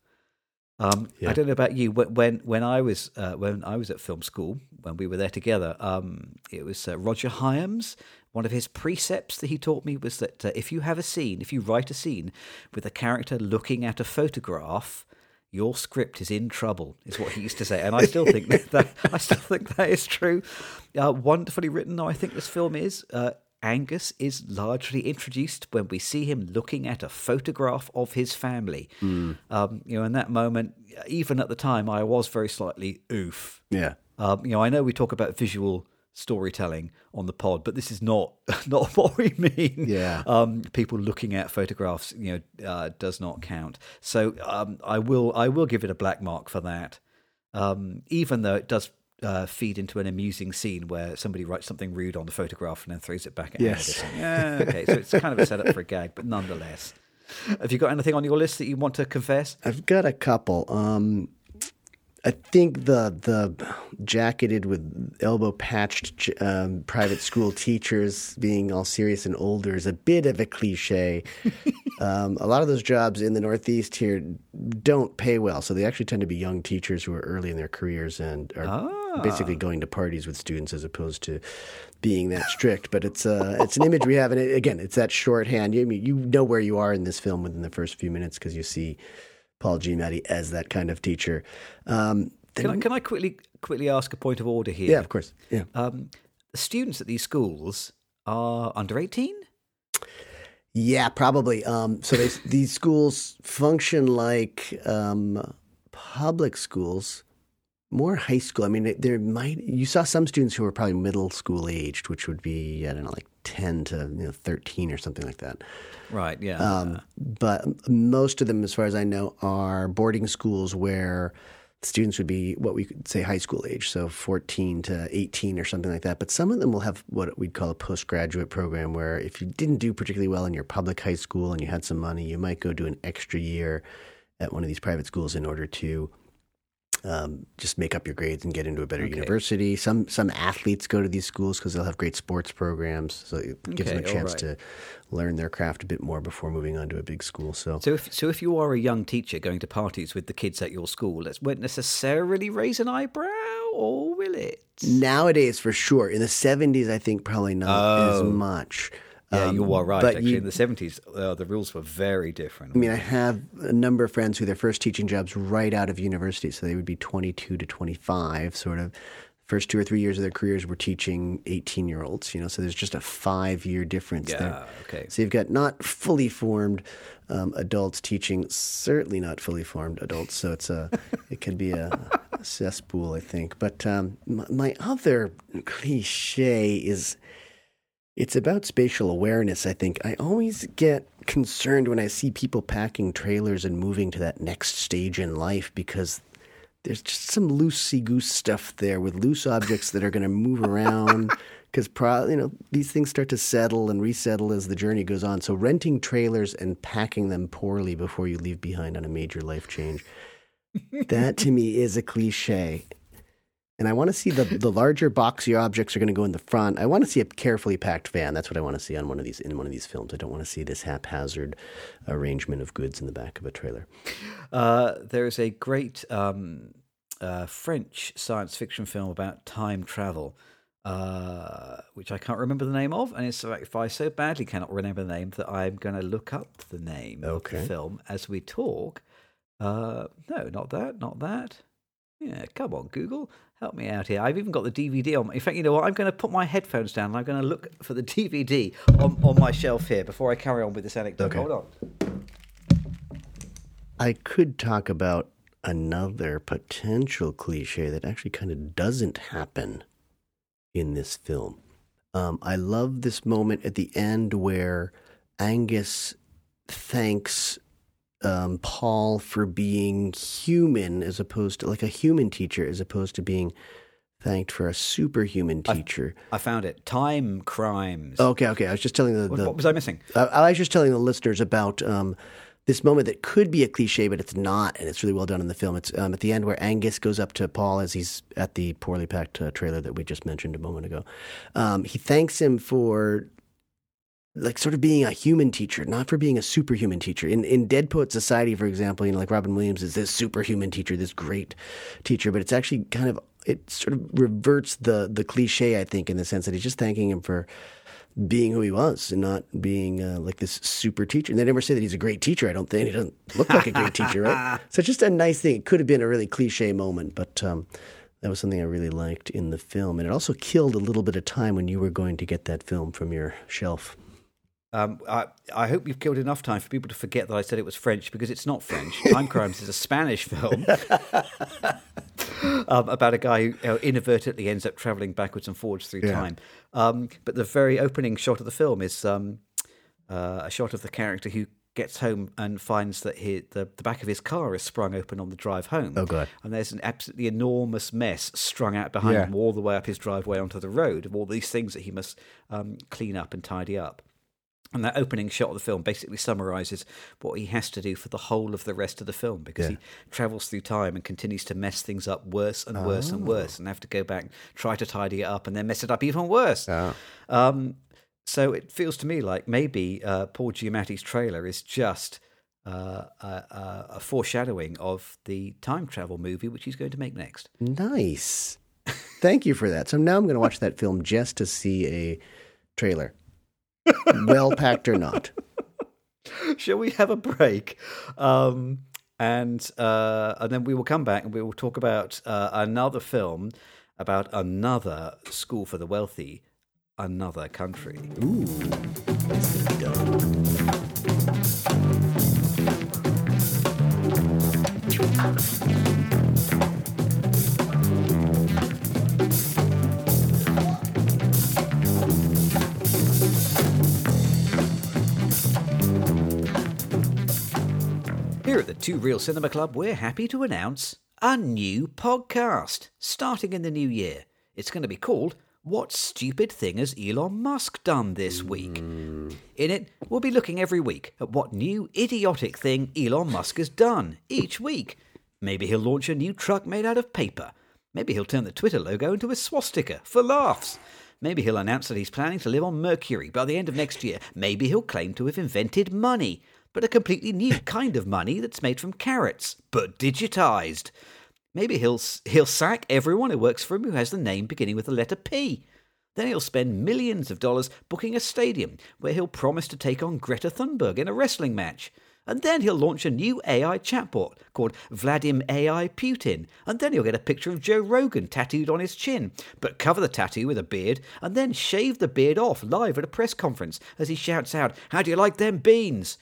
Um, I don't know about you. When when, when I was uh, when I was at film school, when we were there together, um, it was uh, Roger Hyams. One of his precepts that he taught me was that uh, if you have a scene, if you write a scene with a character looking at a photograph, your script is in trouble. Is what he used to say, and I still think that, that I still think that is true. Uh, wonderfully written, though I think this film is. Angus is largely introduced when we see him looking at a photograph of his family. Um, you know, in that moment, even at the time, I was very slightly oof. Yeah. Um, you know, I know we talk about visual storytelling on the pod, but this is not [laughs] not what we mean. Yeah. Um, people looking at photographs, you know, uh, does not count. So um, I will I will give it a black mark for that, um, even though it does. Uh, feed into an amusing scene where somebody writes something rude on the photograph and then throws it back at Yes. Yeah, okay, so it's kind of a setup for a gag, but nonetheless. Have you got anything on your list that you want to confess? I've got a couple. Um, I think the the jacketed with elbow patched um, private school teachers being all serious and older is a bit of a cliche. [laughs] um, a lot of those jobs in the Northeast here don't pay well, so they actually tend to be young teachers who are early in their careers and are basically going to parties with students as opposed to being that strict. But it's uh, it's an image we have, and it, again, it's that shorthand. You you know where you are in this film within the first few minutes because you see. Paul Giamatti as that kind of teacher. Um, Can I, can I quickly quickly ask a point of order here? yeah, of course. Yeah. Um, the students at these schools are under 18? Yeah, probably. Um, so they, these schools function like um, public schools, more high school. I mean, there might you saw some students who were probably middle school aged, which would be I don't know, like ten to you know thirteen or something like that. Right, yeah. Um, but most of them, as far as I know, are boarding schools where students would be what we could say high school age, so 14 to 18 or something like that. But some of them will have what we'd call a postgraduate program where if you didn't do particularly well in your public high school and you had some money, you might go do an extra year at one of these private schools in order to um, just make up your grades and get into a better Okay. university. Some some athletes go to these schools because they'll have great sports programs, so it gives them a chance right. to learn their craft a bit more before moving on to a big school. So so if so, if you are a young teacher going to parties with the kids at your school, that won't necessarily raise an eyebrow, or will it? nowadays, for sure, in the seventies, I think probably not as Oh. much. Yeah, Um, you are right. Actually, you- in the seventies, uh, the rules were very different. I mean, I have a number of friends who their first teaching jobs right out of university, so they would be 22 to 25, sort of. First two or three years of their careers were teaching 18 year olds, you know, so there's just a five year difference there. yeah, okay. So you've got not fully formed um, adults teaching certainly not fully formed adults. So it's a it can be a, a cesspool, I think. But um, my, my other cliche is It's about spatial awareness, I think. I always get concerned when I see people packing trailers and moving to that next stage in life because there's just some loosey goose stuff there with loose objects that are going to move around. [laughs] Because pro- you know these things start to settle and resettle as the journey goes on. So renting trailers and packing them poorly before you leave behind on a major life change, that to me is a cliche. And I want to see the the larger boxier objects are going to go in the front. I want to see a carefully packed van. That's what I want to see on one of these in one of these films. I don't want to see this haphazard arrangement of goods in the back of a trailer. Uh, there is a great um, uh, French science fiction film about time travel, uh, which I can't remember the name of, and it's like if I so badly cannot remember the name that I'm going to look up the name Okay. of the film as we talk. Uh, no, not that, not that. Yeah, come on, Google, help me out here. I've even got the DVD on. In fact, you know what? I'm going to put my headphones down and I'm going to look for the DVD on, on my shelf here before I carry on with this anecdote. Okay. Hold on. I could talk about another potential cliche that actually kind of doesn't happen in this film. Um, I love this moment at the end where Angus thanks um, Paul for being human as opposed to like a human teacher, as opposed to being thanked for a superhuman teacher. I found it. Timecrimes. okay, okay. I was just telling the, What, the what was I missing? I, I was just telling the listeners about um, this moment that could be a cliche, but it's not, and it's really well done in the film. It's um, at the end where Angus goes up to Paul as he's at the poorly packed uh, trailer that we just mentioned a moment ago. Um, he thanks him for like sort of being a human teacher, not for being a superhuman teacher. In in Dead Poet Society, for example, you know, like Robin Williams is this superhuman teacher, this great teacher, but it's actually kind of it sort of reverts the the cliche, I think, in the sense that he's just thanking him for being who he was and not being uh, like this super teacher. And they never say that he's a great teacher. I don't think he doesn't look like a great teacher, right? [laughs] So it's just a nice thing. It could have been a really cliche moment, but um, that was something I really liked in the film, and it also killed a little bit of time when you were going to get that film from your shelf. Um, I, I hope you've killed enough time for people to forget that I said it was French because it's not French. [laughs] Timecrimes is a Spanish film [laughs] um, about a guy who uh, inadvertently ends up traveling backwards and forwards through Yeah. time. Um, but the very opening shot of the film is um, uh, a shot of the character who gets home and finds that he, the, the back of his car is sprung open on the drive home. Oh, God. And there's an absolutely enormous mess strung out behind Yeah. him all the way up his driveway onto the road of all these things that he must um, clean up and tidy up. And that opening shot of the film basically summarizes what he has to do for the whole of the rest of the film because Yeah. he travels through time and continues to mess things up worse and worse and worse and have to go back, try to tidy it up, and then mess it up even worse. Um, so it feels to me like maybe uh, Paul Giamatti's trailer is just uh, a foreshadowing of the time travel movie which he's going to make next. Nice. Thank you for that. So now I'm going to watch that film just to see a trailer, well packed or not. [laughs] Shall we have a break? Um, and uh, and then we will come back and we will talk about uh, another film about another school for the wealthy, another country. Ooh, Here at the Two Reel Cinema Club, we're happy to announce a new podcast starting in the new year. It's going to be called What Stupid Thing Has Elon Musk Done This Week? In it, we'll be looking every week at what new idiotic thing Elon Musk has done each week. Maybe he'll launch a new truck made out of paper. Maybe he'll turn the Twitter logo into a swastika for laughs. Maybe he'll announce that he's planning to live on Mercury by the end of next year. Maybe he'll claim to have invented money, but a completely new kind of money that's made from carrots, but digitized. Maybe he'll he'll sack everyone who works for him who has the name beginning with the letter P. Then he'll spend millions of dollars booking a stadium where he'll promise to take on Greta Thunberg in a wrestling match. And then he'll launch a new AI chatbot called Vladim AI Putin. And then he'll get a picture of Joe Rogan tattooed on his chin, but cover the tattoo with a beard and then shave the beard off live at a press conference as he shouts out, How do you like them beans?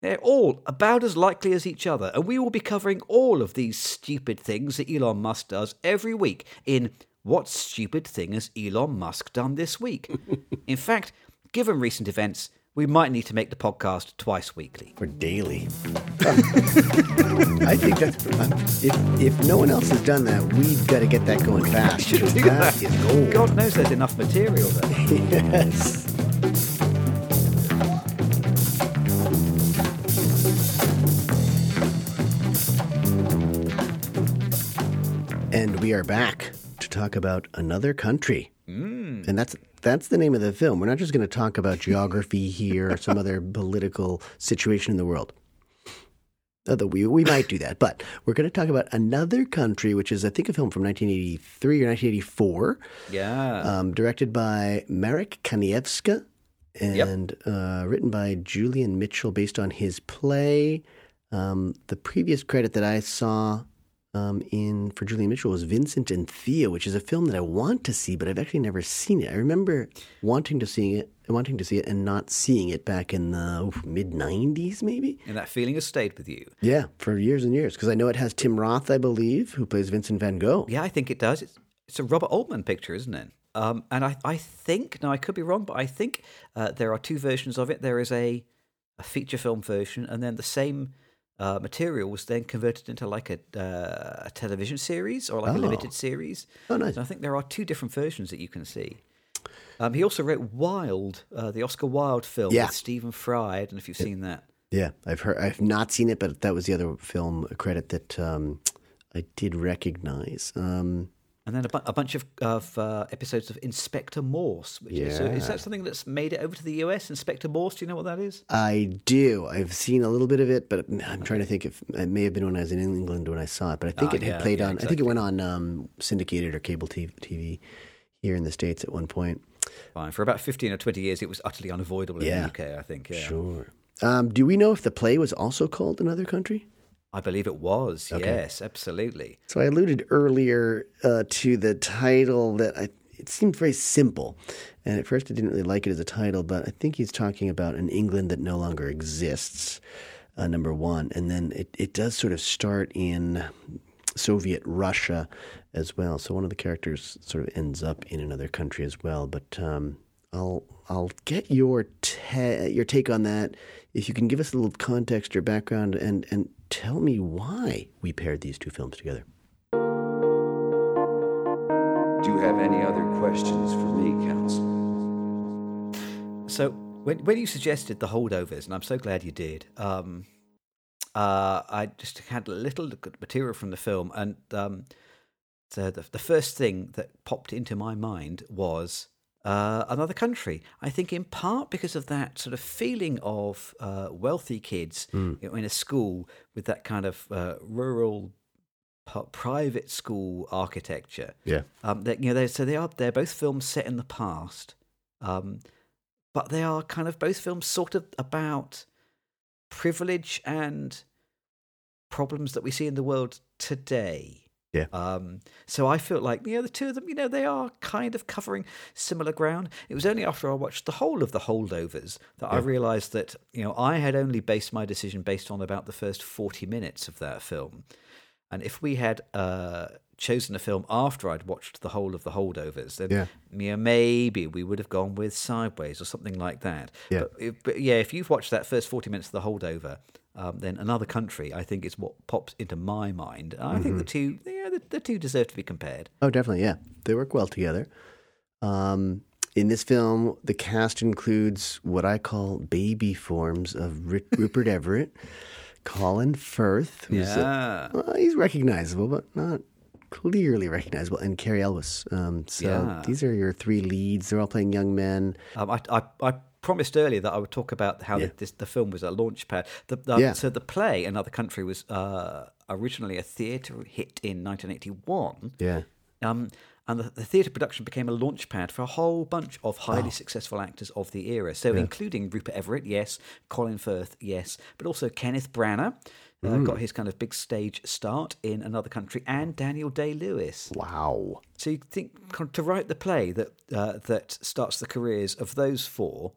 They're all about as likely as each other, and we will be covering all of these stupid things that Elon Musk does every week in What Stupid Thing Has Elon Musk Done This Week? [laughs] in fact, given recent events, we might need to make the podcast twice weekly. Or daily. [laughs] I think that's um, if if no one else has done that, we've got to get that going fast. Should do that that. is gold. God knows there's enough material there. [laughs] yes. We are back to talk about another country. Mm. And that's that's the name of the film. We're not just going to talk about geography here or some other political situation in the world. Although we, we might do that, but we're going to talk about another country, which is, I think, a film from 1983 or 1984 Yeah. um, directed by Marek Kanievska and uh, written by Julian Mitchell based on his play. Um, the previous credit that I saw um, in for Julian Mitchell was Vincent and Theo, which is a film that I want to see, but I've actually never seen it. I remember wanting to see it, wanting to see it, and not seeing it back in the mid '90s, maybe. and that feeling has stayed with you. Yeah, for years and years, because I know it has Tim Roth, I believe, who plays Vincent Van Gogh. Yeah, I think it does. It's, it's a Robert Altman picture, isn't it? Um, and I, I think, now I could be wrong, but I think uh, there are two versions of it. There is a, a feature film version, and then the same uh, material was then converted into like a, uh, a television series or like a Oh. limited series. Oh, nice. So I think there are two different versions that you can see. Um, he also wrote Wilde, uh, the Oscar Wilde film Yeah. with Stephen Fry. I don't know if you've seen that. Yeah, I've heard. I've not seen it, but that was the other film credit that um, I did recognize. Um, And then a, bu- a bunch of, of uh, episodes of Inspector Morse. Which is, so is that something that's made it over to the US? Inspector Morse, do you know what that is? I do. I've seen a little bit of it, but I'm trying to think if it may have been when I was in England when I saw it. But I think Ah, it had yeah, played yeah, on. I think it went on um, syndicated or cable TV, TV here in the states at one point. Fine. For about 15 or 20 years, it was utterly unavoidable in Yeah. the UK, I think. Yeah. Sure. Um, do we know if the play was also called Another Country? I believe it was. Okay. Yes, absolutely. So I alluded earlier uh, to the title that I, it seemed very simple. And at first I didn't really like it as a title, but I think he's talking about an England that no longer exists, uh, number one. And then it, it does sort of start in Soviet Russia as well. So one of the characters sort of ends up in another country as well. But um, I'll I'll get your ta- your take on that. If you can give us a little context or background and, and tell me why we paired these two films together. Do you have any other questions for me, Counselor? So when when you suggested the holdovers, and I'm so glad you did, um, uh, I just had a little look at material from the film, and um, so the, the first thing that popped into my mind was uh, another country. I think in part because of that sort of feeling of uh, wealthy kids you know, in a school with that kind of uh, rural private school architecture. Yeah. Um, that you know, so they are they're both films set in the past, um, but they are kind of both films sort of about privilege and problems that we see in the world today. Yeah. Um, so I felt like you know the two of them, you know, they are kind of covering similar ground. It was only after I watched the whole of the holdovers that I realised that you know I had only based my decision based on about the first forty minutes of that film, and if we had uh, chosen a film after I'd watched the whole of the holdovers, then Yeah. you know, maybe we would have gone with Sideways or something like that. Yeah. But, but yeah, if you've watched that first forty minutes of the holdover. Um, then another country, I think, is what pops into my mind. I Mm-hmm. think the two, yeah, the, the two deserve to be compared. Oh, definitely. Yeah. They work well together. Um, in this film, the cast includes what I call baby forms of [laughs] Rupert Everett, Colin Firth, who's Yeah. well, he's recognizable, but not clearly recognizable, and Cary Elwes. Um, so Yeah. these are your three leads. They're all playing young men. Um, I, I, I promised earlier that I would talk about how Yeah. the, this, the film was a launch pad. The, the, Yeah. So the play, Another Country, was uh, originally a theatre hit in 1981. Yeah. Um, and the, the theatre production became a launch pad for a whole bunch of highly Oh. successful actors of the era. So, including Rupert Everett, yes, Colin Firth, yes, but also Kenneth Branagh. Uh, Mm. Got his kind of big stage start in another country, and Daniel Day Lewis. Wow. So you think to write the play that uh, that starts the careers of those four?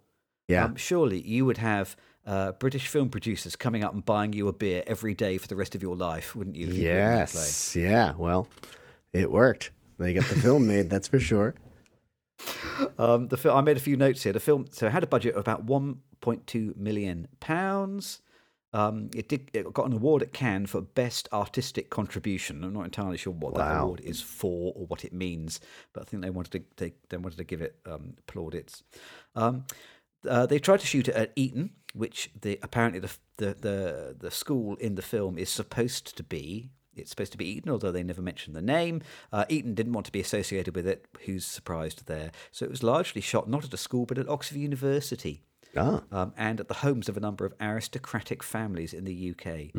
Yeah. Um, surely you would have uh, British film producers coming up and buying you a beer every day for the rest of your life, wouldn't you? if you'd written that play? Yes. Yeah. Well, it worked. They got the film made, that's for sure. Um, the film, I made a few notes here. The film so it had a budget of about 1.2 million pounds. Um, it did. It got an award at Cannes for best artistic contribution. I'm not entirely sure what that award is for or what it means, but I think they wanted to they, they wanted to give it um, plaudits. Um, uh, they tried to shoot it at Eton, which the apparently the, the the the school in the film is supposed to be. It's supposed to be Eton, although they never mentioned the name. Uh, Eton didn't want to be associated with it. Who's surprised there? So it was largely shot not at a school, but at Oxford University Ah, um, and at the homes of a number of aristocratic families in the UK.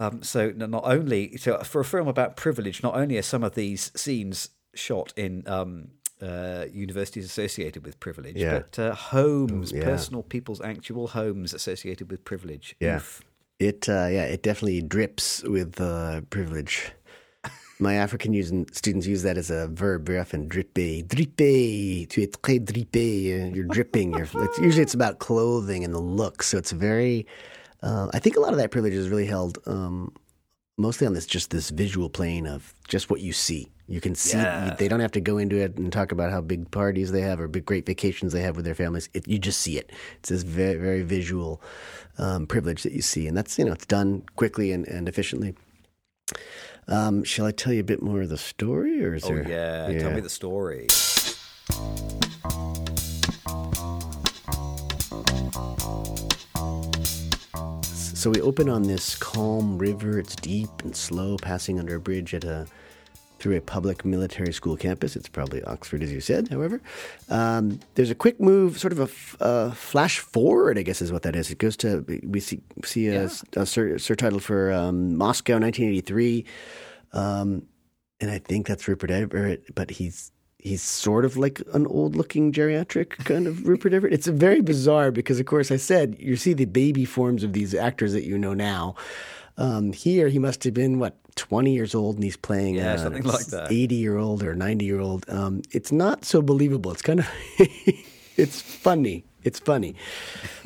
Um, so not only so for a film about privilege, not only are some of these scenes shot in um, uh, universities associated with privilege, Yeah. but uh, homes, Yeah. personal people's actual homes associated with privilege. Yeah. Oof. it uh, yeah, it definitely drips with uh, privilege. My African using, students use that as a verb very often. Dripper, dripper, tu es très drippé. You're dripping. You're, [laughs] it's, usually it's about clothing and the look. So it's very. Uh, I think a lot of that privilege is really held um, mostly on this just this visual plane of just what you see. You can see. Yeah. They don't have to go into it and talk about how big parties they have or big great vacations they have with their families. It, you just see it. It's this very very visual um, privilege that you see, and that's you know it's done quickly and, and efficiently. Um, shall I tell you a bit more of the story, or is Oh there? yeah. tell me the story. So we open on this calm river. It's deep and slow, passing under a bridge at a through a public military school campus. It's probably Oxford, as you said. However, um, there's a quick move, sort of a f- uh, flash forward. I guess is what that is. It goes to we see see a, a sur, surtitle for um, Moscow, 1983, um, and I think that's Rupert Everett, but he's. He's sort of like an old-looking geriatric kind of [laughs] Rupert Everett. It's very bizarre because, of course, I said you see the baby forms of these actors that you know now. Um, here, he must have been what twenty years old, and he's playing Yeah, a something like that. eighty-year-old or ninety-year-old. Um, it's not so believable. It's kind of, [laughs] it's funny. It's funny.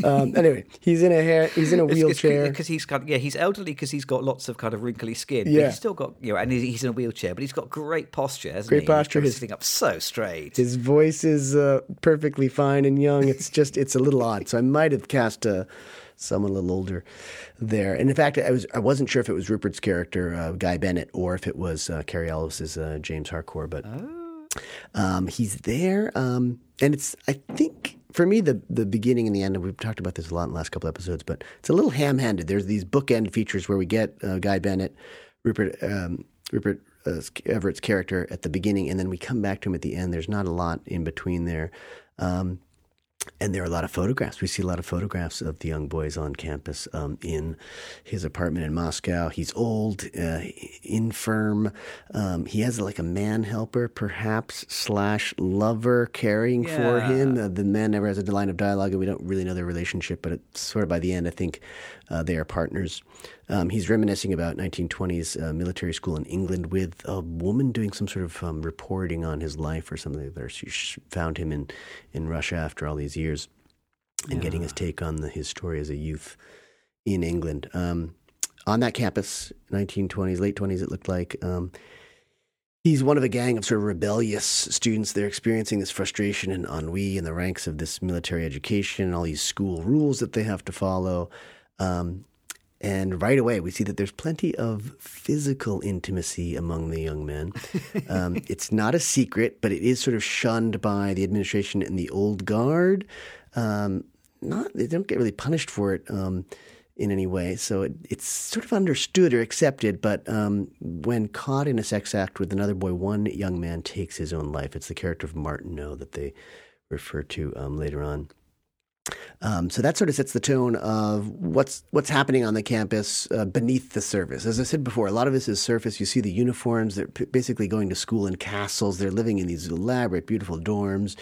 Um, [laughs] anyway, he's in a hair. He's in a wheelchair. because he's got yeah he's elderly because he's got lots of kind of wrinkly skin. but Yeah. he's still got you know, and he's he's in a wheelchair, but he's got great posture, hasn't Great he? posture, He's his- sitting up so straight. His voice is uh, perfectly fine and young. It's just it's a little odd. So I might have cast uh, someone a little older there. And in fact, I was I wasn't sure if it was Rupert's character uh, Guy Bennett or if it was uh, Cary Elwes's uh, James Harcourt. But um, he's there, um, and it's I think for me the the beginning and the end. And we've talked about this a lot in the last couple episodes, but it's a little ham-handed. There's these bookend features where we get uh, Guy Bennett, Rupert um, Rupert uh, Everett's character at the beginning, and then we come back to him at the end. There's not a lot in between there. Um, and there are a lot of photographs. We see a lot of photographs of the young boys on campus um, in his apartment in Moscow. He's old, uh, infirm. Um, he has like a man helper, perhaps slash lover, caring for him. Uh, the man never has a line of dialogue, and we don't really know their relationship. But it's sort of by the end, I think uh, they are partners. Um, he's reminiscing about 1920s uh, military school in England with a woman doing some sort of um, reporting on his life or something. There, she found him in in Russia after all these years, and getting his take on the, his story as a youth in England. Um, on that campus, 1920s, late 20s, it looked like. Um, he's one of a gang of sort of rebellious students. They're experiencing this frustration and ennui in the ranks of this military education, and all these school rules that they have to follow. Um, and right away, we see that there's plenty of physical intimacy among the young men. [laughs] Um, it's not a secret, but it is sort of shunned by the administration and the old guard. Um, not they don't get really punished for it um, in any way, so it, it's sort of understood or accepted. But um, when caught in a sex act with another boy, one young man takes his own life. It's the character of Martineau that they refer to um, later on. Um, so that sort of sets the tone of what's what's happening on the campus uh, beneath the surface. As I said before, a lot of this is surface. You see the uniforms; they're p- basically going to school in castles. They're living in these elaborate, beautiful dorms.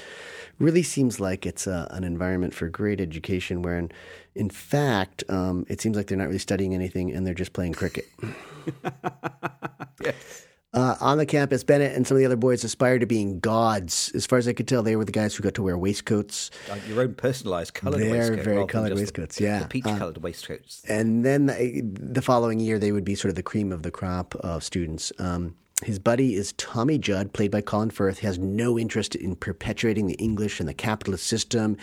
Really seems like it's uh, an environment for great education. Where, in, in fact, um, it seems like they're not really studying anything and they're just playing cricket. [laughs] Uh, on the campus, Bennett and some of the other boys aspired to being gods. As far as I could tell, they were the guys who got to wear waistcoats. Like your own personalised coloured They're waistcoat. very coloured waistcoats, the, yeah. The peach coloured waistcoats. And then the, the following year, they would be sort of the cream of the crop of students. Um, his buddy is Tommy Judd, played by Colin Firth. He has no interest in perpetuating the English and the capitalist system.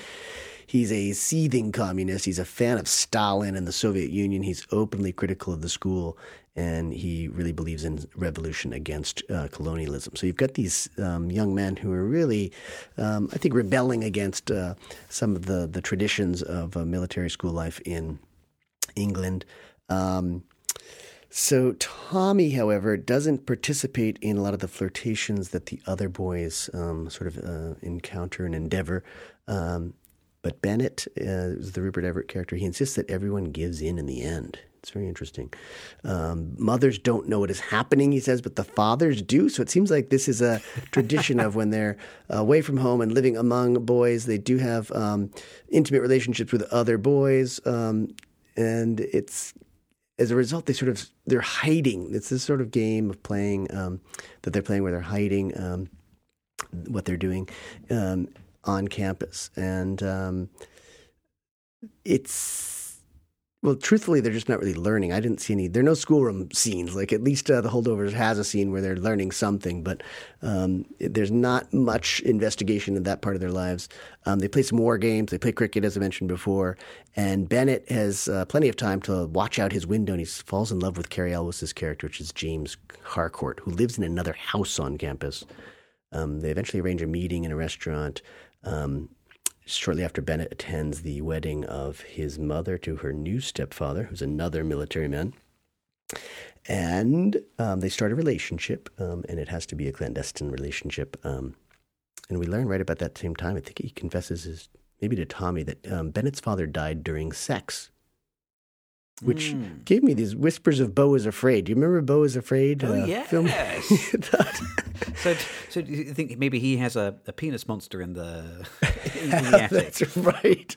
He's a seething communist. He's a fan of Stalin and the Soviet Union. He's openly critical of the school, and he really believes in revolution against uh, colonialism. So you've got these um, young men who are really, um, I think, rebelling against uh, some of the, the traditions of uh, military school life in England. Um, so Tommy, however, doesn't participate in a lot of the flirtations that the other boys um, sort of uh, encounter and endeavor. Um, but Bennett, uh, the Rupert Everett character, he insists that everyone gives in in the end. It's very interesting. Um, mothers don't know what is happening, he says, but the fathers do. So it seems like this is a tradition of when they're away from home and living among boys, they do have um, intimate relationships with other boys. Um, and it's as a result, they sort of they're hiding. It's this sort of game of playing um, that they're playing where they're hiding um, what they're doing um, on campus, and it's well, truthfully, they're just not really learning. I didn't see any. There are no schoolroom scenes. Like at least uh, the holdovers has a scene where they're learning something, but um, there's not much investigation in that part of their lives. Um, they play some war games. They play cricket, as I mentioned before. And Bennett has uh, plenty of time to watch out his window, and he falls in love with Cary Elwes's character, which is James Harcourt, who lives in another house on campus. Um, they eventually arrange a meeting in a restaurant. Um, shortly after Bennett attends the wedding of his mother to her new stepfather, who's another military man. And um, they start a relationship, um, and it has to be a clandestine relationship. Um, and we learn right about that same time, I think he confesses his, maybe to Tommy, that um, Bennett's father died during sex which mm. gave me these whispers of Beau is Afraid. Do you remember Beau is Afraid? Oh, uh, yes. [laughs] Film? [laughs] so, so do you think maybe he has a, a penis monster in the, [laughs] in the attic? That's right.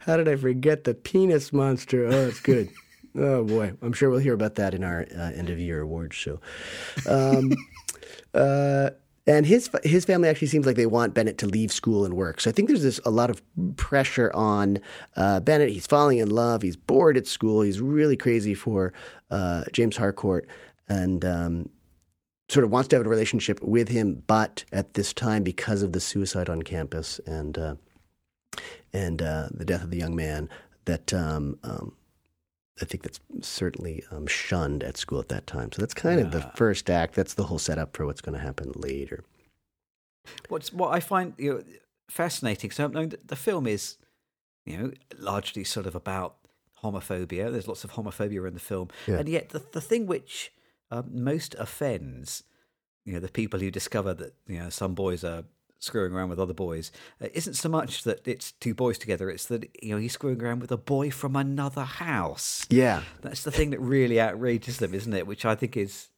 How did I forget the penis monster? Oh, it's good. oh, boy. I'm sure we'll hear about that in our uh, end of year awards show. Um, uh, and his his family actually seems like they want Bennett to leave school and work. So I think there's this a lot of pressure on uh, Bennett. He's falling in love. He's bored at school. He's really crazy for uh, James Harcourt, and um, sort of wants to have a relationship with him. But at this time, because of the suicide on campus and uh, and uh, the death of the young man, that um, um, I think that's certainly um, shunned at school at that time. So that's kind yeah. of the first act. That's the whole setup for what's going to happen later. What's what I find you know, fascinating. So the, the film is, you know, largely sort of about homophobia. There's lots of homophobia in the film, yeah. and yet the the thing which um, most offends, you know, the people who discover that you know some boys are screwing around with other boys uh, isn't so much that it's two boys together it's that you know he's screwing around with a boy from another house. Yeah. That's the thing that really outrages them isn't it? Which i think is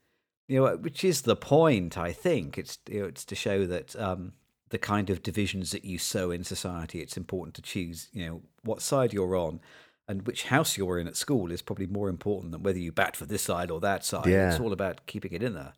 you know which is the point i think. It's you know it's to show that um, the kind of divisions that you sow in society it's important to choose you know what side you're on and which house you're in at school is probably more important than whether you bat for this side or that side. Yeah. it's all about keeping it in there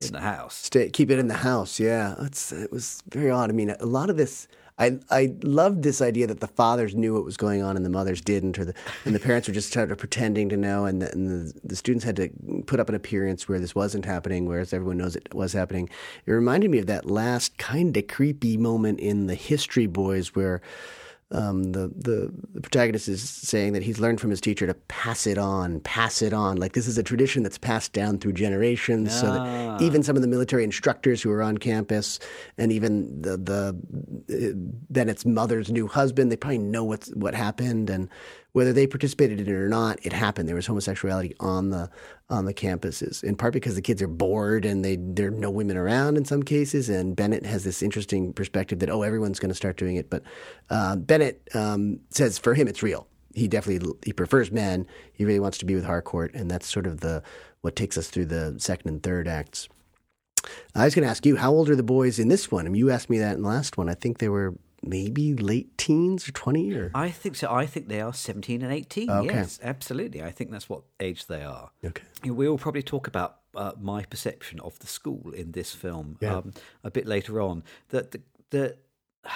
in the house. Stay, keep it in the house. Yeah, it's, it was very odd. I mean, a lot of this. I I loved this idea that the fathers knew what was going on and the mothers didn't, or the and the parents were just sort of pretending to know, and the, and the, the students had to put up an appearance where this wasn't happening, whereas everyone knows it was happening. It reminded me of that last kind of creepy moment in the History Boys where um, the, the, the protagonist is saying that he's learned from his teacher to pass it on, pass it on. Like this is a tradition that's passed down through generations, ah. so that ah. even some of the military instructors who are on campus, and even the the uh, Bennett's mother's new husband, they probably know what's what happened, and whether they participated in it or not, it happened. There was homosexuality on the on the campuses, in part because the kids are bored and they there are no women around in some cases. And Bennett has this interesting perspective that oh, everyone's going to start doing it. But uh, Bennett um, says for him it's real. He definitely he prefers men. He really wants to be with Harcourt, and that's sort of the what takes us through the second and third acts. I was going to ask you, how old are the boys in this one? I mean, you asked me that in the last one. I think they were maybe late teens or 20 or I think so. I think they are 17 and 18. Okay. Yes, absolutely. I think that's what age they are. Okay. We will probably talk about uh, my perception of the school in this film yeah. um, a bit later on. That the, the [sighs]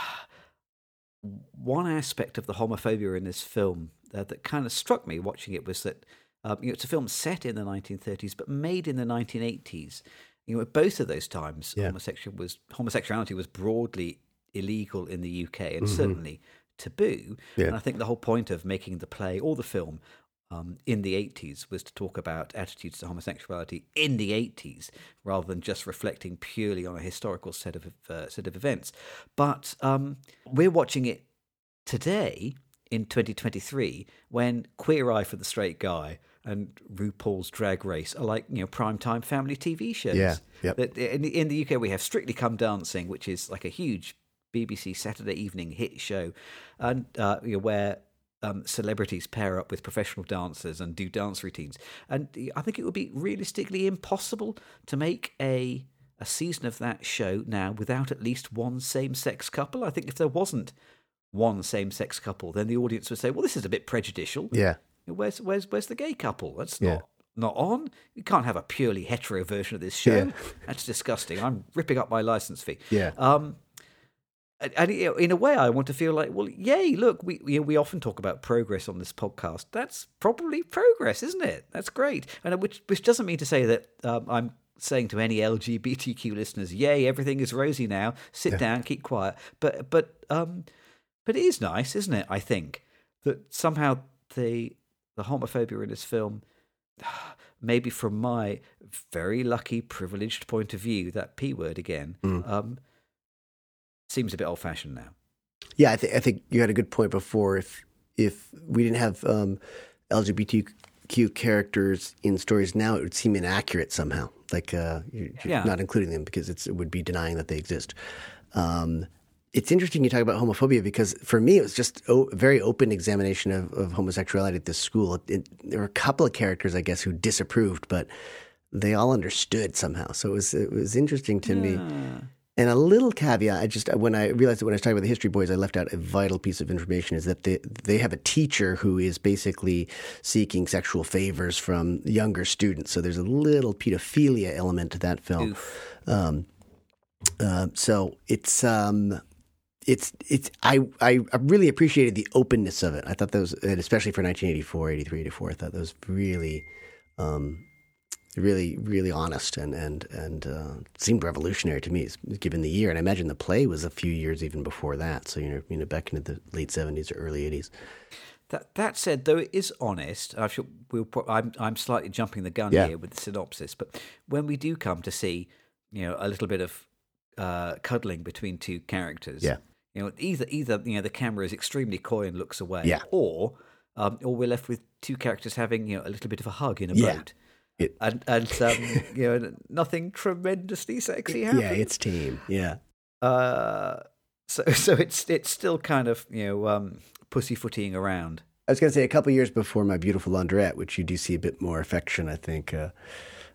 one aspect of the homophobia in this film uh, that kind of struck me watching it was that um, you know, it's a film set in the 1930s but made in the 1980s, You know, at both of those times, Yeah. homosexual was homosexuality was broadly illegal in the UK and Mm-hmm. certainly taboo. Yeah. And I think the whole point of making the play or the film um, in the 80s was to talk about attitudes to homosexuality in the 80s rather than just reflecting purely on a historical set of uh, set of events. But um, we're watching it today in 2023 when Queer Eye for the Straight Guy and RuPaul's Drag Race are like you know primetime family TV shows. Yeah, yep. That in, in the UK we have Strictly Come Dancing, which is like a huge BBC Saturday evening hit show, and uh, you know, where um, celebrities pair up with professional dancers and do dance routines. And I think it would be realistically impossible to make a a season of that show now without at least one same sex couple. I think if there wasn't one same sex couple, then the audience would say, "Well, this is a bit prejudicial. Yeah. Where's where's where's the gay couple? That's Yeah. not not on. You can't have a purely hetero version of this show. Yeah. That's disgusting. I'm ripping up my license fee. Yeah. Um, and- and you know, in a way, I want to feel like, well, yay! Look, we you know, we often talk about progress on this podcast. That's probably progress, isn't it? That's great. And which which doesn't mean to say that um, I'm saying to any LGBTQ listeners, "Yay, everything is rosy now. Sit down, keep quiet." But but um, but it is nice, isn't it? I think that somehow the the homophobia in this film, [sighs] maybe from my very lucky, privileged point of view, that p word again, um, seems a bit old fashioned now. Yeah, I think I think you had a good point before. If if we didn't have um, LGBTQ characters in stories now, it would seem inaccurate somehow. Like uh, you're, Yeah. not including them because it's, it would be denying that they exist. Um, it's interesting you talk about homophobia because for me it was just a very open examination of, of homosexuality at this school. It, it, there were a couple of characters, I guess, who disapproved, but they all understood somehow. So it was it was interesting to me. And a little caveat, I just when I realized that when I was talking about the history boys, I left out a vital piece of information is that they they have a teacher who is basically seeking sexual favors from younger students. So there's a little pedophilia element to that film. Um, uh, so it's um, it's it's I, I I really appreciated the openness of it. I thought that was and especially for 1984, 83, 84. I thought that was really um, really really honest and and and uh, seemed revolutionary to me given the year. And I imagine the play was a few years even before that. So you know you know back into the late 70s or early 80s. That that said, though it is honest, I should, we'll, I'm I'm slightly jumping the gun Yeah. here with the synopsis, but when we do come to see, you know, a little bit of uh, cuddling between two characters, Yeah. you know, either either you know the camera is extremely coy and looks away, Yeah. or um, or we're left with two characters having you know a little bit of a hug in a Yeah. boat, It- and and um, you know [laughs] nothing tremendously sexy happens. Yeah, it's tame. Yeah. uh, so [laughs] so it's it's still kind of you know um, pussyfooting around. I was going to say a couple years before my beautiful laundrette, which you do see a bit more affection. I think uh,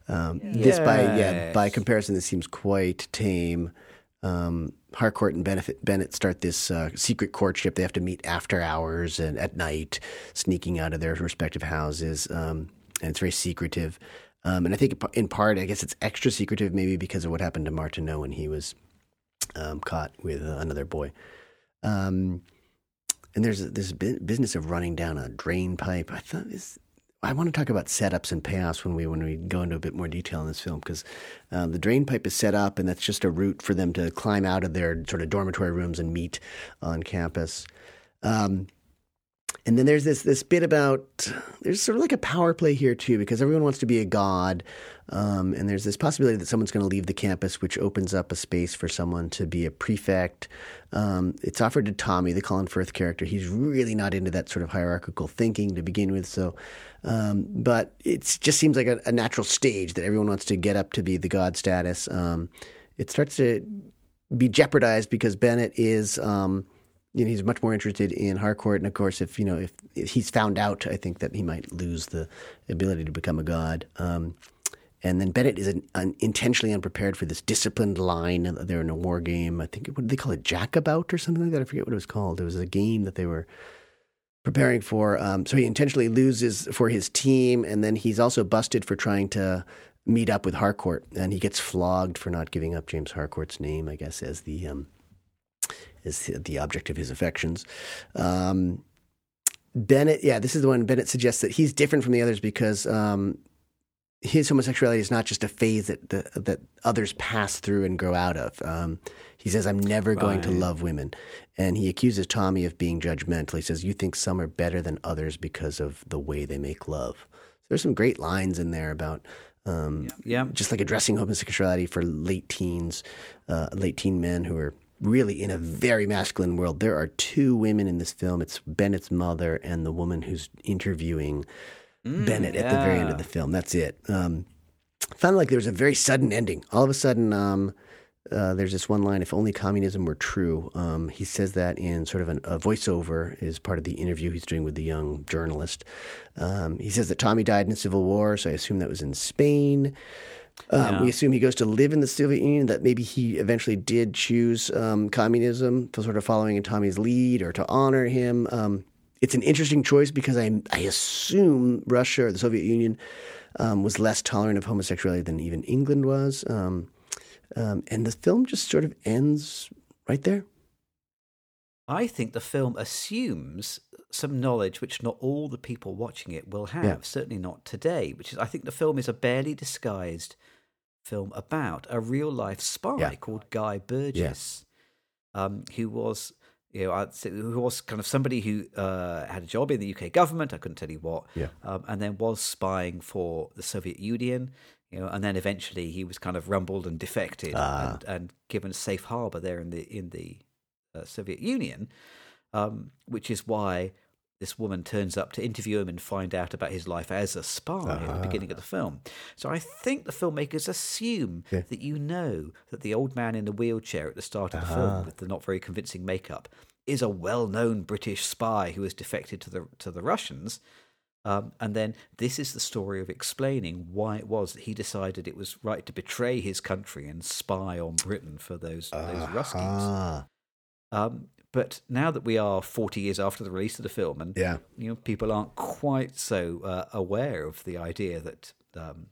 um, this by yeah by comparison, this seems quite tame. Um, Harcourt and Bennett, Bennett start this uh, secret courtship. They have to meet after hours and at night, sneaking out of their respective houses, um, and it's very secretive. Um, and I think in part, I guess it's extra secretive, maybe because of what happened to Martineau when he was um, caught with uh, another boy. Um, and there's this business of running down a drain pipe. I thought this. I want to talk about setups and payoffs when we when we go into a bit more detail in this film because um, the drain pipe is set up and that's just a route for them to climb out of their sort of dormitory rooms and meet on campus. Um, and then there's this this bit about there's sort of like a power play here too because everyone wants to be a god, um, and there's this possibility that someone's going to leave the campus, which opens up a space for someone to be a prefect. Um, it's offered to Tommy, the Colin Firth character. He's really not into that sort of hierarchical thinking to begin with, so. Um, but it just seems like a, a natural stage that everyone wants to get up to be the god status. Um, it starts to be jeopardized because Bennett is. Um, you know, he's much more interested in Harcourt, and of course, if you know, if, if he's found out, I think that he might lose the ability to become a god. Um, and then Bennett is an, un, intentionally unprepared for this disciplined line. They're in a war game. I think what did they call it, Jackabout or something like that? I forget what it was called. It was a game that they were preparing for. Um, so he intentionally loses for his team, and then he's also busted for trying to meet up with Harcourt, and he gets flogged for not giving up James Harcourt's name, I guess, as the um, is the object of his affections. Um, Bennett, yeah, this is the one Bennett suggests that he's different from the others because um, his homosexuality is not just a phase that the, that others pass through and grow out of. Um, he says, "I'm never going to love women," and he accuses Tommy of being judgmental. He says, "You think some are better than others because of the way they make love." There's some great lines in there about um, Yeah. just like addressing homosexuality for late teens, uh, late teen men who are really in a very masculine world. There are two women in this film. It's Bennett's mother and the woman who's interviewing Bennett at the very end of the film. That's it. Um, found like there was a very sudden ending. All of a sudden, um, uh, there's this one line: "If only communism were true." Um, he says that in sort of an, a voiceover as part of the interview he's doing with the young journalist. Um, he says that Tommy died in the Civil War, so I assume that was in Spain. Um, We assume he goes to live in the Soviet Union. That maybe he eventually did choose um, communism, for sort of following in Tommy's lead or to honor him. Um, it's an interesting choice because I, I assume Russia or the Soviet Union um, was less tolerant of homosexuality than even England was. Um, um, and the film just sort of ends right there. I think the film assumes some knowledge which not all the people watching it will have, certainly not today, which is, I think the film is a barely disguised film about a real life spy Yeah. called Guy Burgess, um, who was. You know, who was kind of somebody who uh, had a job in the UK government. I couldn't tell you what, Yeah. um, and then was spying for the Soviet Union. You know, and then eventually he was kind of rumbled and defected Ah. and, and given a safe harbor there in the in the uh, Soviet Union, um, which is why this woman turns up to interview him and find out about his life as a spy at the beginning of the film. So I think the filmmakers assume Yeah. that you know that the old man in the wheelchair at the start of the film with the not very convincing makeup is a well-known British spy who has defected to the to the Russians. Um, and then this is the story of explaining why it was that he decided it was right to betray his country and spy on Britain for those those Ruskies. Ah, Um, but now that we are 40 years after the release of the film, and yeah. you know people aren't quite so uh, aware of the idea that um,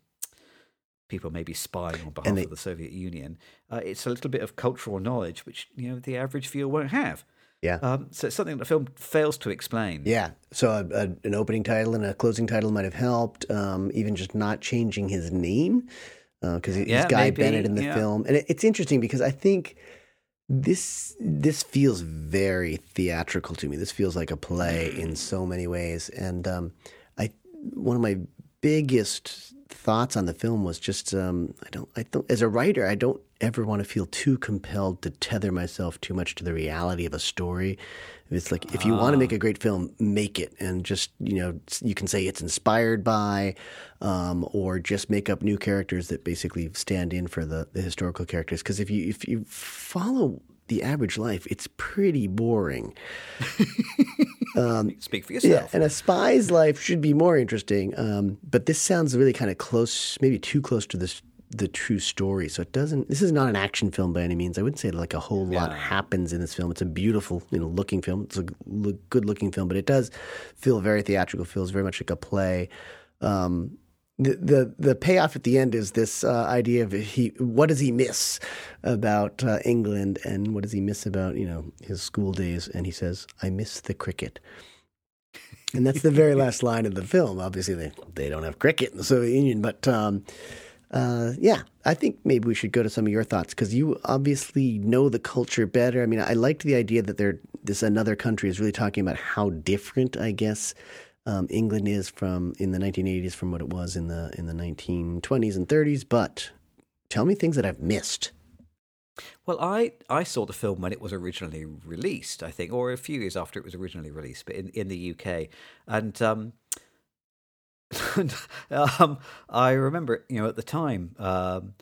people may be spying on behalf they- of the Soviet Union, uh, it's a little bit of cultural knowledge which you know the average viewer won't have. Yeah. Um, so it's something the film fails to explain. Yeah. So a, a, an opening title and a closing title might have helped. Um, even just not changing his name because he's Yeah, Guy maybe, Bennett in the yeah. film, and it, it's interesting because I think this this feels very theatrical to me. This feels like a play in so many ways, and um, I one of my biggest thoughts on the film was just um, I don't I don't as a writer I don't ever want to feel too compelled to tether myself too much to the reality of a story. It's like if you want to make a great film, make it, and just you know you can say it's inspired by, um, or just make up new characters that basically stand in for the, the historical characters. Because if you if you follow the average life, it's pretty boring. [laughs] Speak for Yeah, yourself. and a spy's life should be more interesting. Um, but this sounds really kind of close, maybe too close to this the true story. So it doesn't. This is not an action film by any means. I wouldn't say like a whole lot happens in this film. It's a beautiful, you know, looking film. It's a good looking film, but it does feel very theatrical. Feels very much like a play. Um, the, the the payoff at the end is this uh, idea of he what does he miss about uh, England and what does he miss about you know his school days and he says I miss the cricket and that's the very last [laughs] line of the film. Obviously, they they don't have cricket in the Soviet Union, but um, uh, yeah, I think maybe we should go to some of your thoughts because you obviously know the culture better. I mean, I liked the idea that there this another country is really talking about how different, I guess. Um, England is from in the 1980s from what it was in the in the 1920s and 30s. But tell me things that I've missed. Well, I, I saw the film when it was originally released, I think, or a few years after it was originally released, but in, in the UK. And um, [laughs] um, I remember, you know, at the time, um,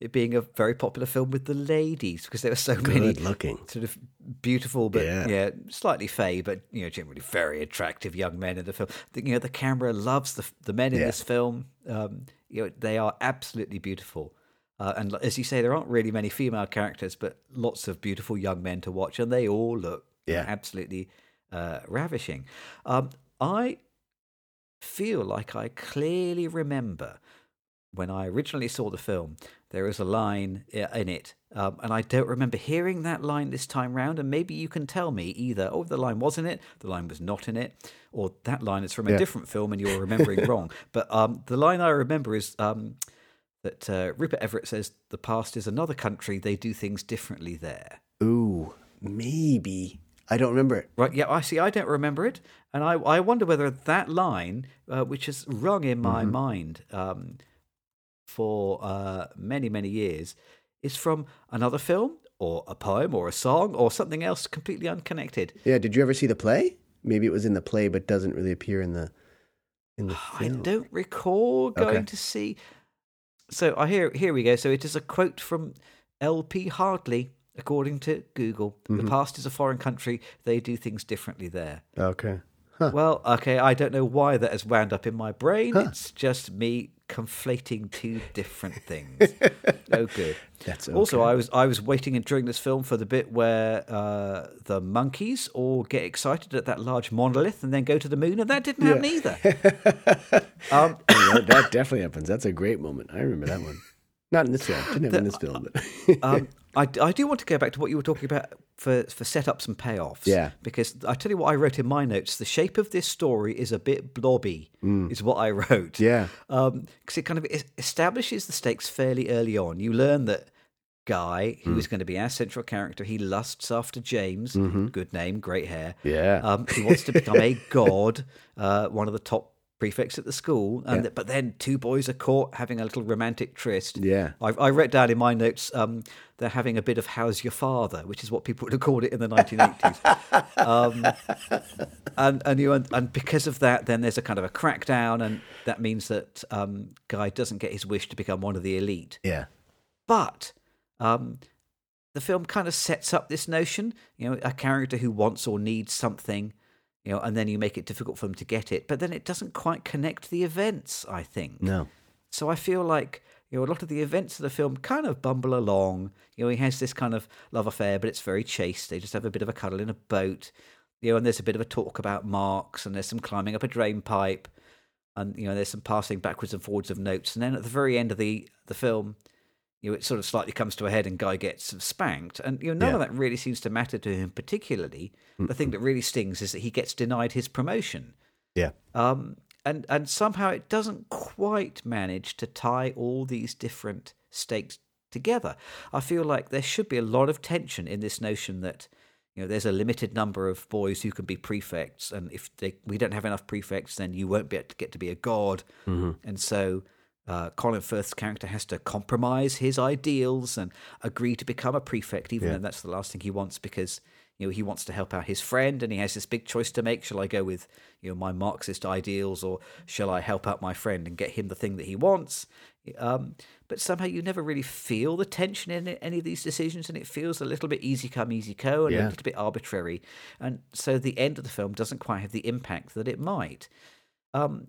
it being a very popular film with the ladies because there were so many looking. sort of beautiful, but Yeah. yeah. slightly fey, but you know, generally very attractive young men in the film. The, you know, the camera loves the the men in Yeah. this film. Um, you know, they are absolutely beautiful. Uh, and as you say, there aren't really many female characters, but lots of beautiful young men to watch, and they all look Yeah. absolutely uh, ravishing. Um, I feel like I clearly remember when I originally saw the film, there is a line in it Um, and I don't remember hearing that line this time round. And maybe you can tell me either, oh, the line was in it, the line was not in it, or that line is from a Yeah. different film and you're remembering wrong. [laughs] But um, the line I remember is um, that uh, Rupert Everett says, The past is another country, they do things differently there. Ooh, maybe. I don't remember it. Right, yeah, I see. I don't remember it, and I, I wonder whether that line, uh, which has rung in my Mm-hmm. mind um, for uh, many many years, is from another film or a poem or a song or something else completely unconnected. Yeah, did you ever see the play? Maybe it was in the play, but doesn't really appear in the in the I film. don't recall going Okay. to see. So I hear here we go. So it is a quote from L.P. Hartley, according to Google. Mm-hmm. The past is a foreign country; they do things differently there. Okay. Huh. Well, okay, I don't know why that has wound up in my brain. It's just me conflating two different things. [laughs] oh, good. That's Also. I was I was waiting during this film for the bit where uh, the monkeys all get excited at that large monolith and then go to the moon, and that didn't happen either. [laughs] um, that definitely happens. That's a great moment. I remember that one. Not in this film. Didn't happen in this film. But um, [laughs] I, I do want to go back to what you were talking about for, for setups and payoffs. Yeah. Because I tell you what I wrote in my notes. The shape of this story is a bit blobby, is what I wrote. Mm. Yeah. Because it kind of establishes the stakes fairly early on. You learn that Guy, who Mm. is going to be our central character, he lusts after James. Good name, great hair. Mm-hmm. Yeah. Um, he wants to become a [laughs] god, uh, one of the top prefects at the school. And th- but then two boys are caught having a little romantic tryst. Yeah. I, I wrote down in my notes um, they're having a bit of "How's your father," which is what people would have called it in the 1980s. um, and and you and, and because of that, then there's a kind of a crackdown, and that means that um, Guy doesn't get his wish to become one of the elite. Yeah. But um, the film kind of sets up this notion, you know, a character who wants or needs something, you know, and then you make it difficult for them to get it. But then it doesn't quite connect the events. I think. No. So I feel like you know a lot of the events of the film kind of bumble along. You know, he has this kind of love affair, but it's very chaste. They just have a bit of a cuddle in a boat. You know, and there's a bit of a talk about marks, and there's some climbing up a drain pipe, and you know, there's some passing backwards and forwards of notes. And then at the very end of the the film, you know, it sort of slightly comes to a head, and Guy gets spanked. And you know, none of that really seems to matter to him particularly. The thing that really stings is that he gets denied his promotion. Yeah. Um, and and somehow it doesn't quite manage to tie all these different stakes together. I feel like there should be a lot of tension in this notion that you know there's a limited number of boys who can be prefects, and if they, we don't have enough prefects, then you won't be able to get to be a god. And so uh, Colin Firth's character has to compromise his ideals and agree to become a prefect, even Yeah. though that's the last thing he wants because you know he wants to help out his friend and he has this big choice to make. Shall I go with you know my Marxist ideals or shall I help out my friend and get him the thing that he wants? Um, but somehow you never really feel the tension in any of these decisions, and it feels a little bit easy come, easy go, and a little bit arbitrary. And so the end of the film doesn't quite have the impact that it might um,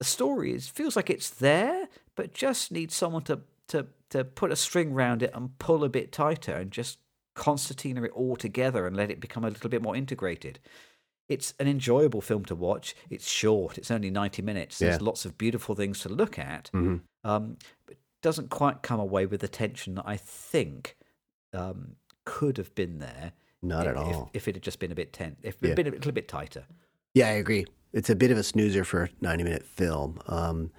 the story is feels like it's there, but just needs someone to to to put a string round it and pull a bit tighter and just concertina it all together and let it become a little bit more integrated. It's an enjoyable film to watch. It's short. It's only ninety minutes. There's Yeah. lots of beautiful things to look at. Mhm. Um, but doesn't quite come away with the tension that I think um, could have been there. Not if, at all. If, it had just been a bit tense, if it Yeah. been a little bit tighter. Yeah, I agree. It's a bit of a snoozer for a 90 minute film. Um,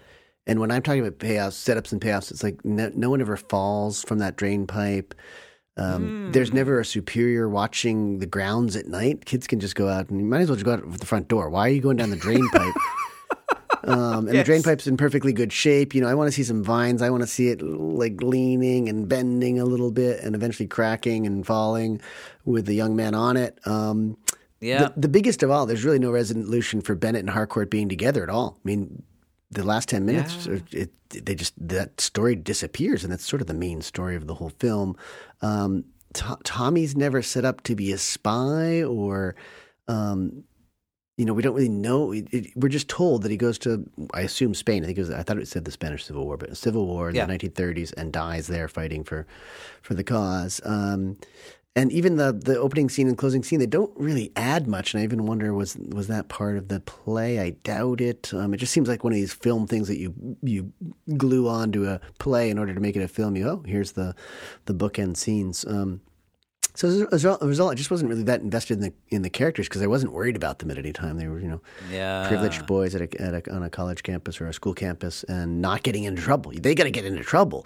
and when I'm talking about payoffs, setups and payoffs, it's like no, no one ever falls from that drain pipe. Um, There's never a superior watching the grounds at night. Kids can just go out and you might as well just go out with the front door. Why are you going down the drain pipe? [laughs] Um, and the drain pipe's in perfectly good shape. You know, I want to see some vines. I want to see it like leaning and bending a little bit and eventually cracking and falling with the young man on it. Um, Yeah. the, the biggest of all, there's really no resolution for Bennett and Harcourt being together at all. I mean, the last 10 minutes, Yeah. it, they just, that story disappears. And that's sort of the main story of the whole film. Um, To- Tommy's never set up to be a spy or, um, you know, we don't really know. It, it, we're just told that he goes to, I assume Spain. I think it was, I thought it said the Spanish Civil War, but a civil war in Yeah. the 1930s and dies there fighting for, for the cause. Um, and even the the opening scene and closing scene, they don't really add much. And I even wonder was was that part of the play? I doubt it. Um, it just seems like one of these film things that you you glue onto a play in order to make it a film. You oh, here's the the bookend scenes. Um, so as a result, as a result, I just wasn't really that invested in the in the characters because I wasn't worried about them at any time. They were, you know, Yeah. privileged boys at a, at a, on a college campus or a school campus and not getting into trouble. They got to get into trouble.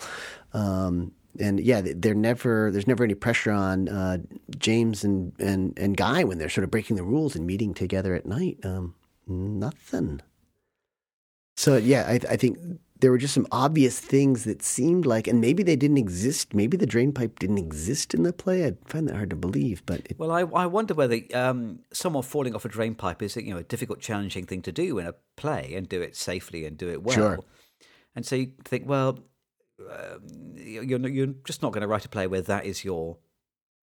Um, and yeah, they- they're never. There's never any pressure on uh, James and, and and Guy when they're sort of breaking the rules and meeting together at night. Um, nothing. So yeah, I, I think there were just some obvious things that seemed like, and maybe they didn't exist. Maybe the drain pipe didn't exist in the play. I find that hard to believe, but it, Well, I, I wonder whether um, someone falling off a drain pipe is you know a difficult, challenging thing to do in a play and do it safely and do it well. Sure. And so you think, well, um, you're you're just not going to write a play where that is your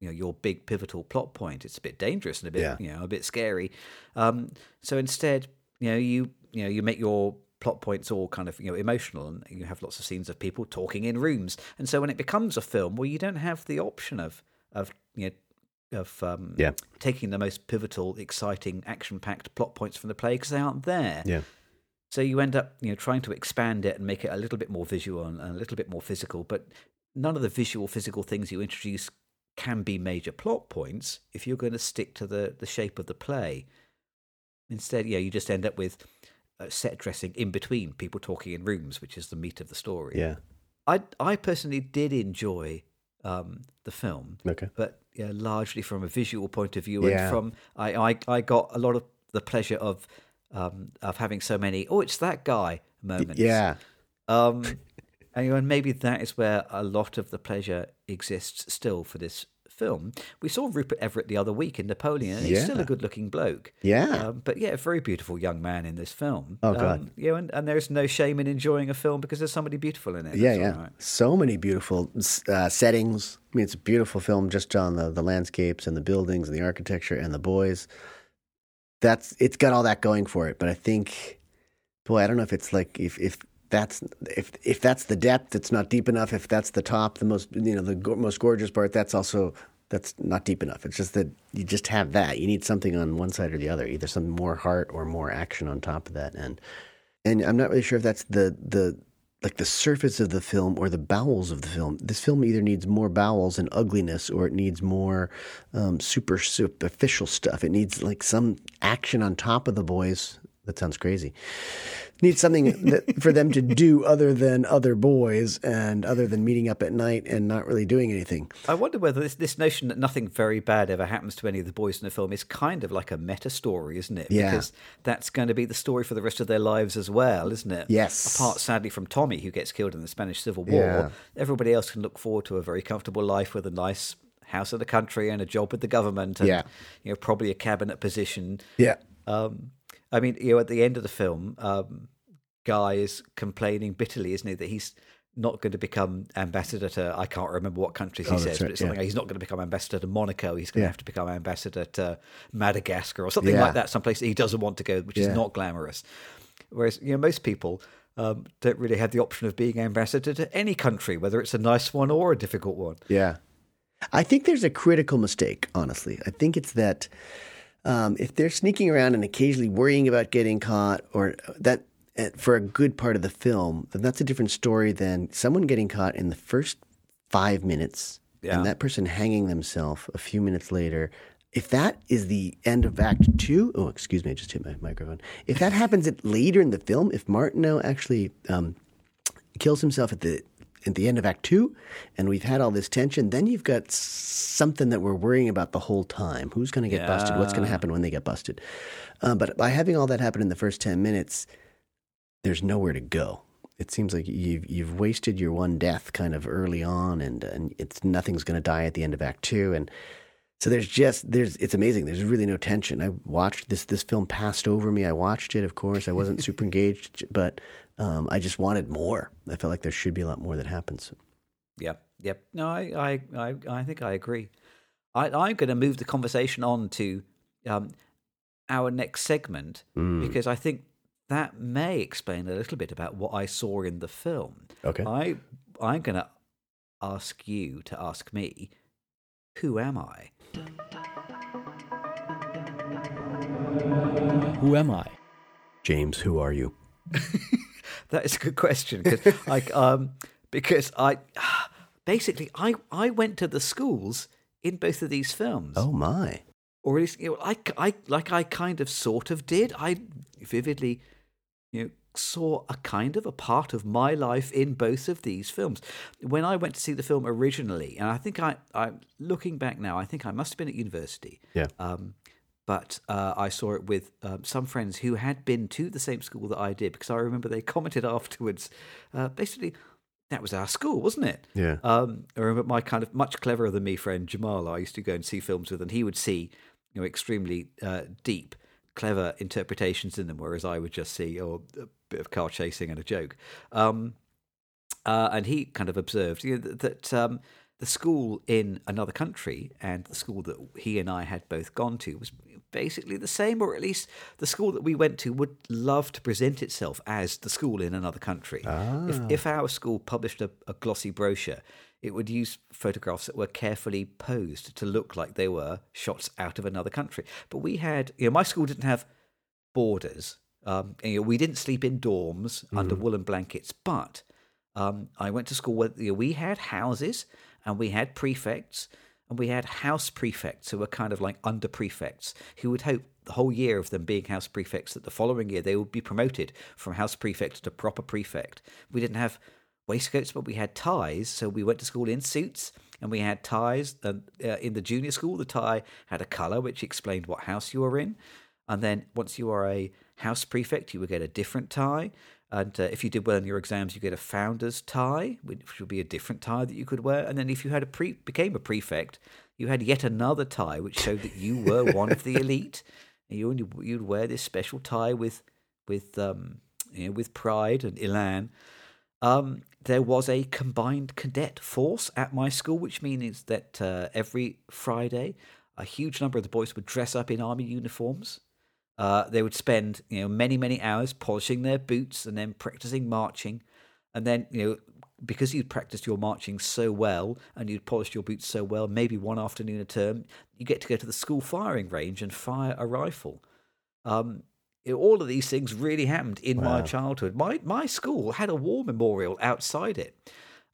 you know your big pivotal plot point. It's a bit dangerous and a bit Yeah. you know a bit scary. Um, so instead, you know you you know you make your plot points all kind of you know emotional and you have lots of scenes of people talking in rooms. And so when it becomes a film, well, you don't have the option of of you know of um, Yeah. taking the most pivotal, exciting, action-packed plot points from the play because they aren't there. yeah, So you end up, you know, trying to expand it and make it a little bit more visual and a little bit more physical. But none of the visual, physical things you introduce can be major plot points if you're going to stick to the the shape of the play. Instead, yeah, you just end up with uh, set dressing in between people talking in rooms, which is the meat of the story. yeah. I I personally did enjoy um, the film Okay. but yeah, largely from a visual point of view, Yeah. and from I, I I got a lot of the pleasure of um, of having so many oh it's that guy moments. Yeah. Um, [laughs] and, you know, and maybe that is where a lot of the pleasure exists still for this film. We saw Rupert Everett the other week in Napoleon, and he's still a good-looking bloke. Yeah. Um, but yeah, a very beautiful young man in this film. Oh, God. Um, you know, and, and there's no shame in enjoying a film because there's somebody beautiful in it. Yeah, yeah. right. So many beautiful uh, settings. I mean, it's a beautiful film just on the, the landscapes and the buildings and the architecture and the boys. That's it's got all that going for it. But I think, boy, I don't know if it's like if if that's if if that's the depth, it's not deep enough. If that's the top, the most you know the go- most gorgeous part, that's also that's not deep enough. It's just that you just have that. You need something on one side or the other, either some more heart or more action on top of that. And and I'm not really sure if that's the the like the surface of the film or the bowels of the film. This film either needs more bowels and ugliness, or it needs more um, super superficial stuff. It needs like some action on top of the boys. That sounds crazy. Needs something that, for them to do other than other boys and other than meeting up at night and not really doing anything. I wonder whether this, this notion that nothing very bad ever happens to any of the boys in the film is kind of like a meta story, isn't it? Yeah. Because that's going to be the story for the rest of their lives as well, isn't it? Yes. Apart, sadly, from Tommy, who gets killed in the Spanish Civil War, Yeah. everybody else can look forward to a very comfortable life with a nice house in the country and a job with the government and, Yeah. you know, probably a cabinet position. Yeah. Um, I mean, you know, at the end of the film, um, Guy is complaining bitterly, isn't he, that he's not going to become ambassador to I can't remember what countries he Oh, says, right, but it's something yeah. like he's not going to become ambassador to Monaco. He's going to have to become ambassador to Madagascar or something Yeah. like that, someplace that he doesn't want to go, which Yeah. is not glamorous. Whereas you know most people um, don't really have the option of being ambassador to any country, whether it's a nice one or a difficult one. Yeah. I think there's a critical mistake, honestly. I think it's that um, if they're sneaking around and occasionally worrying about getting caught, or that uh, for a good part of the film, then that's a different story than someone getting caught in the first five minutes Yeah. and that person hanging themselves a few minutes later. If that is the end of Act Two, oh, excuse me, I just hit my microphone. If that happens at, later in the film, if Martineau actually um, kills himself at the at the end of Act Two, and we've had all this tension, then you've got something that we're worrying about the whole time. Who's going to get busted? What's going to happen when they get busted? Uh, but by having all that happen in the first ten minutes, there's nowhere to go. It seems like you've you've wasted your one death kind of early on, and and it's nothing's going to die at the end of Act Two, and so there's just there's it's amazing. There's really no tension. I watched this this film passed over me. I watched it, of course. I wasn't super [laughs] engaged, but um, I just wanted more. I felt like there should be a lot more that happens. Yep, yep. No, I, I, I, I think I agree. I, I'm going to move the conversation on to um, our next segment Mm. because I think that may explain a little bit about what I saw in the film. Okay. I, I'm going to ask you to ask me Who am I? Who am I? James, who are you? [laughs] That is a good question because [laughs] I um because I basically I I went to the schools in both of these films. Oh my. or at least you know, I, I like I kind of sort of did. I vividly, saw a kind of a part of my life in both of these films. When I went to see the film originally, and I think I, I looking back now, I think I must have been at university. Yeah. Um, but uh, I saw it with um, some friends who had been to the same school that I did because I remember they [laughs] commented afterwards. Uh, basically, that was our school, wasn't it? Yeah. Um, I remember my kind of much cleverer than me friend Jamal. I used to go and see films with, and he would see, you know, extremely uh, deep, clever interpretations in them, whereas I would just see oh, bit of car chasing and a joke. Um, uh, and he kind of observed you know, that, that um, the school in another country and the school that he and I had both gone to was basically the same, or at least the school that we went to would love to present itself as the school in another country. If, if our school published a, a glossy brochure, it would use photographs that were carefully posed to look like they were shots out of another country. But we had, you know, my school didn't have boarders. Um, and, you know, we didn't sleep in dorms under woolen blankets, but um, I went to school where you know, we had houses and we had prefects and we had house prefects who were kind of like under prefects who would hope the whole year of them being house prefects that the following year they would be promoted from house prefect to proper prefect. We didn't have waistcoats, but we had ties. So we went to school in suits and we had ties. And uh, in the junior school, the tie had a colour which explained what house you were in. And then once you are a house prefect, you would get a different tie. And uh, if you did well in your exams, you get a founder's tie, which would be a different tie that you could wear. And then if you had a pre- became a prefect, you had yet another tie, which showed that you were one of the elite. And you only you'd wear this special tie with with um, you know, with pride and elan. Um, there was a combined cadet force at my school, which means that uh, every Friday, a huge number of the boys would dress up in army uniforms. Uh, they would spend you know many many hours polishing their boots and then practicing marching, and then you know because you'd practiced your marching so well and you'd polished your boots so well, maybe one afternoon a term, you get to go to the school firing range and fire a rifle. Um, it- all of these things really happened in my childhood. My my school had a war memorial outside it,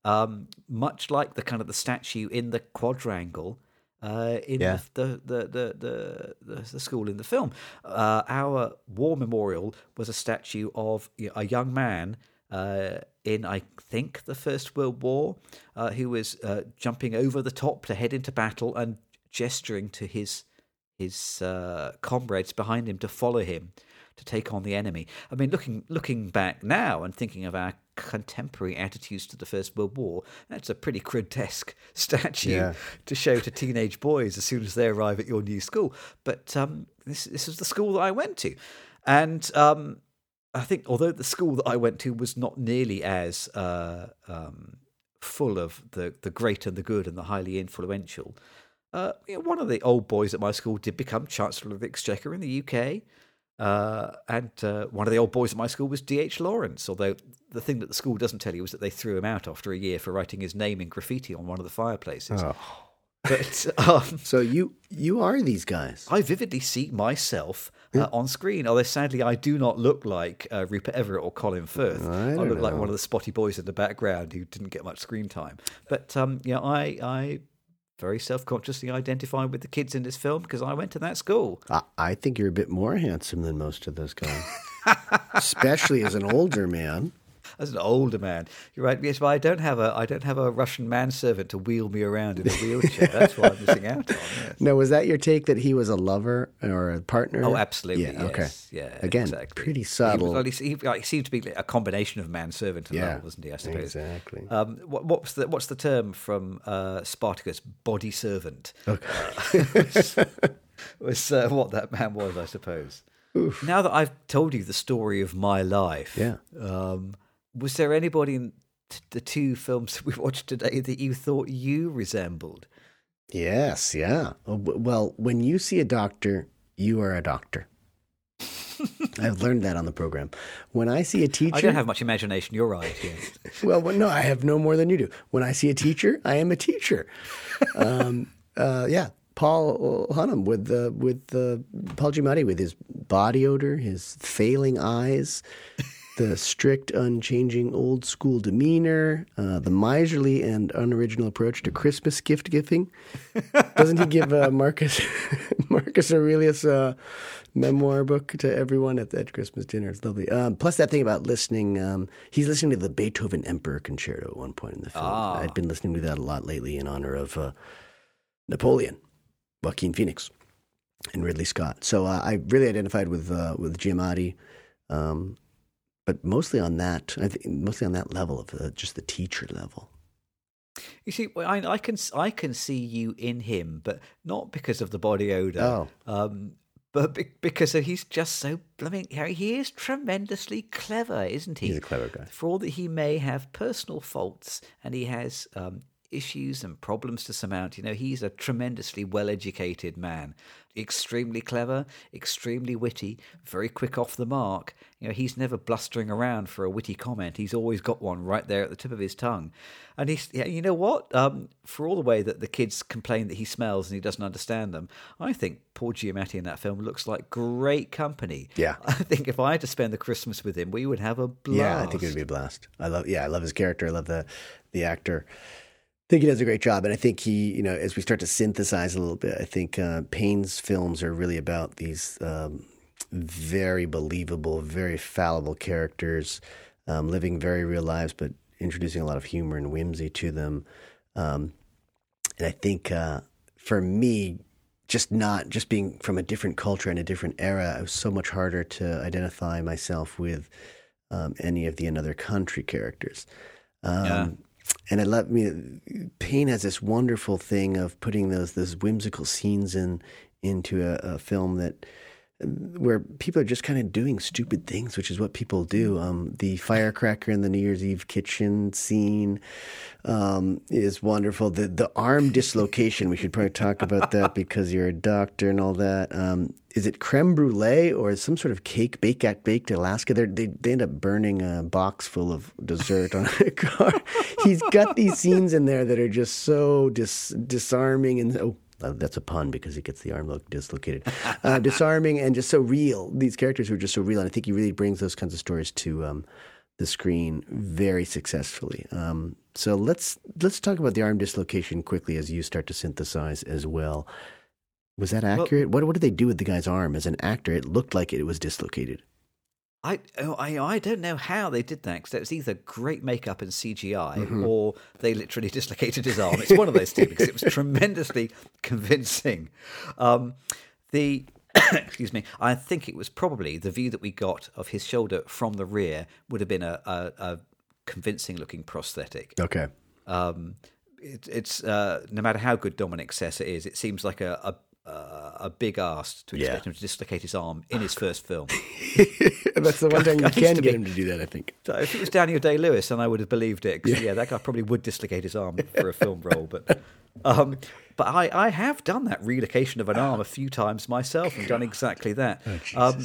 um, much like the kind of the statue in the quadrangle uh, in Yeah. the, the, the, the, the, school in the film. Uh, our war memorial was a statue of you know, a young man uh, in, I think, the First World War, uh, who was uh, jumping over the top to head into battle and gesturing to his his uh, comrades behind him to follow him to take on the enemy. I mean, looking looking back now and thinking of our contemporary attitudes to the First World War, that's a pretty grotesque [laughs] statue Yeah. to show to teenage boys as soon as they arrive at your new school. But um, this this was the school that I went to, and um, I think although the school that I went to was not nearly as uh, um, full of the the great and the good and the highly influential. Uh, you know, one of the old boys at my school did become Chancellor of the Exchequer in the UK. Uh, and uh, one of the old boys at my school was D.H. Lawrence, although the thing that the school doesn't tell you is that they threw him out after a year for writing his name in graffiti on one of the fireplaces. But [laughs] um, So you you are these guys. I vividly see myself uh, on screen, although sadly I do not look like uh, Rupert Everett or Colin Firth. I I, don't look like one of the spotty boys in the background who didn't get much screen time. But um, yeah, I, I very self-consciously identify with the kids in this film because I went to that school. I, I think you're a bit more handsome than most of those guys, [laughs] especially as an older man. As an older man, you're right. Yes, but I don't have a I don't have a Russian manservant to wheel me around in a [laughs] wheelchair. That's what I'm missing out on. yes. Now, was that your take that he was a lover or a partner? Oh, absolutely. Yeah. Okay. Yeah. Again, exactly. pretty He, was, subtle. well, he, he, seemed to be a combination of manservant and Yeah, lover, wasn't he? I suppose. exactly. Um, what, what's the what's the term from uh, Spartacus? Body servant. Okay. was [laughs] was uh, what that man was, I suppose. Now that I've told you the story of my life, Yeah. um, was there anybody in t- the two films that [laughs] we watched today that you thought you resembled? Yes. Yeah. Oh, Well, when you see a doctor, you are a doctor. [laughs] I've learned that on the program. When I see a teacher, I don't have much imagination. You're right. Yes. [laughs] Well, no, I have no more than you do. When I see a teacher, I am a teacher. Um, uh, yeah, Paul Hunham with the with uh, Paul Giamatti with his body odor, his failing eyes, the strict, unchanging, old school demeanor, uh, the miserly and unoriginal approach to Christmas gift giving. Doesn't he give uh, Marcus [laughs] Marcus Aurelius a memoir book to everyone at that Christmas dinner? It's lovely. Um, plus, that thing about listening, um, he's listening to the Beethoven Emperor Concerto at one point in the film. Ah. I'd been listening to that a lot lately in honor of uh, Napoleon, Joaquin Phoenix, and Ridley Scott. So uh, I really identified with uh, with Giamatti. Um, but mostly on that, I think mostly on that level of uh, just the teacher level. You see, I, I can I can see you in him, but not because of the body odor. Oh. Um, but be- because he's just so blooming. He is tremendously clever, isn't he? He's a clever guy. For all that he may have personal faults and he has um, issues and problems to surmount, you know, he's a tremendously well-educated man, extremely clever, extremely witty, very quick off the mark. You know, he's never blustering around for a witty comment. He's always got one right there at the tip of his tongue. And he's, yeah, you know what? Um, for all the way that the kids complain that he smells and he doesn't understand them, I think Paul Giamatti in that film looks like great company. Yeah. [laughs] I think if I had to spend the Christmas with him, we would have a blast. Yeah, I think it would be a blast. I love, yeah, I love his character. I love the the actor. I think he does a great job, and I think he, you know, as we start to synthesize a little bit, I think uh, Payne's films are really about these um, very believable, very fallible characters, um, living very real lives, but introducing a lot of humor and whimsy to them. Um, and I think uh, for me, just not just being from a different culture and a different era, it was so much harder to identify myself with um, any of the another country characters. Um, Yeah. And I love me. Payne has this wonderful thing of putting those those whimsical scenes in into a, a film that where people are just kind of doing stupid things, which is what people do. Um, the firecracker in the New Year's Eve kitchen scene um, is wonderful. The the arm dislocation. We should probably talk about that [laughs] because you're a doctor and all that. Um, is it creme brulee or some sort of cake baked at baked Alaska? They're, they they end up burning a box full of dessert on a car. [laughs] He's got these scenes in there that are just so dis, disarming and oh. Uh, That's a pun because he gets the arm lo- dislocated. [laughs] Uh, disarming and just so real. These characters who are just so real, and I think he really brings those kinds of stories to um, the screen very successfully. Um, so let's let's talk about the arm dislocation quickly as you start to synthesize as well. Was that accurate? what what did they do with the guy's arm? As an actor, it looked like it was dislocated. I, oh, I I don't know how they did that because it was either great makeup and CGI Mm-hmm. or they literally [laughs] dislocated his arm. It's one of those two because it was [laughs] tremendously convincing. Um, the [coughs] excuse me, I think it was probably the view that we got of his shoulder from the rear would have been a, a, a convincing looking prosthetic. Okay. Um, it, it's uh, no matter how good Dominic it is, it seems like a a, a, a big ask to expect Yeah. him to dislocate his arm in his first film. [laughs] That's the one time you [laughs] I can get be- him to do that. I think. If it was Daniel Day Lewis, then I would have believed it. 'cause, yeah. that guy probably would dislocate his arm [laughs] for a film role. But, um, but I, I have done that relocation of an arm a few times myself and done exactly that. um,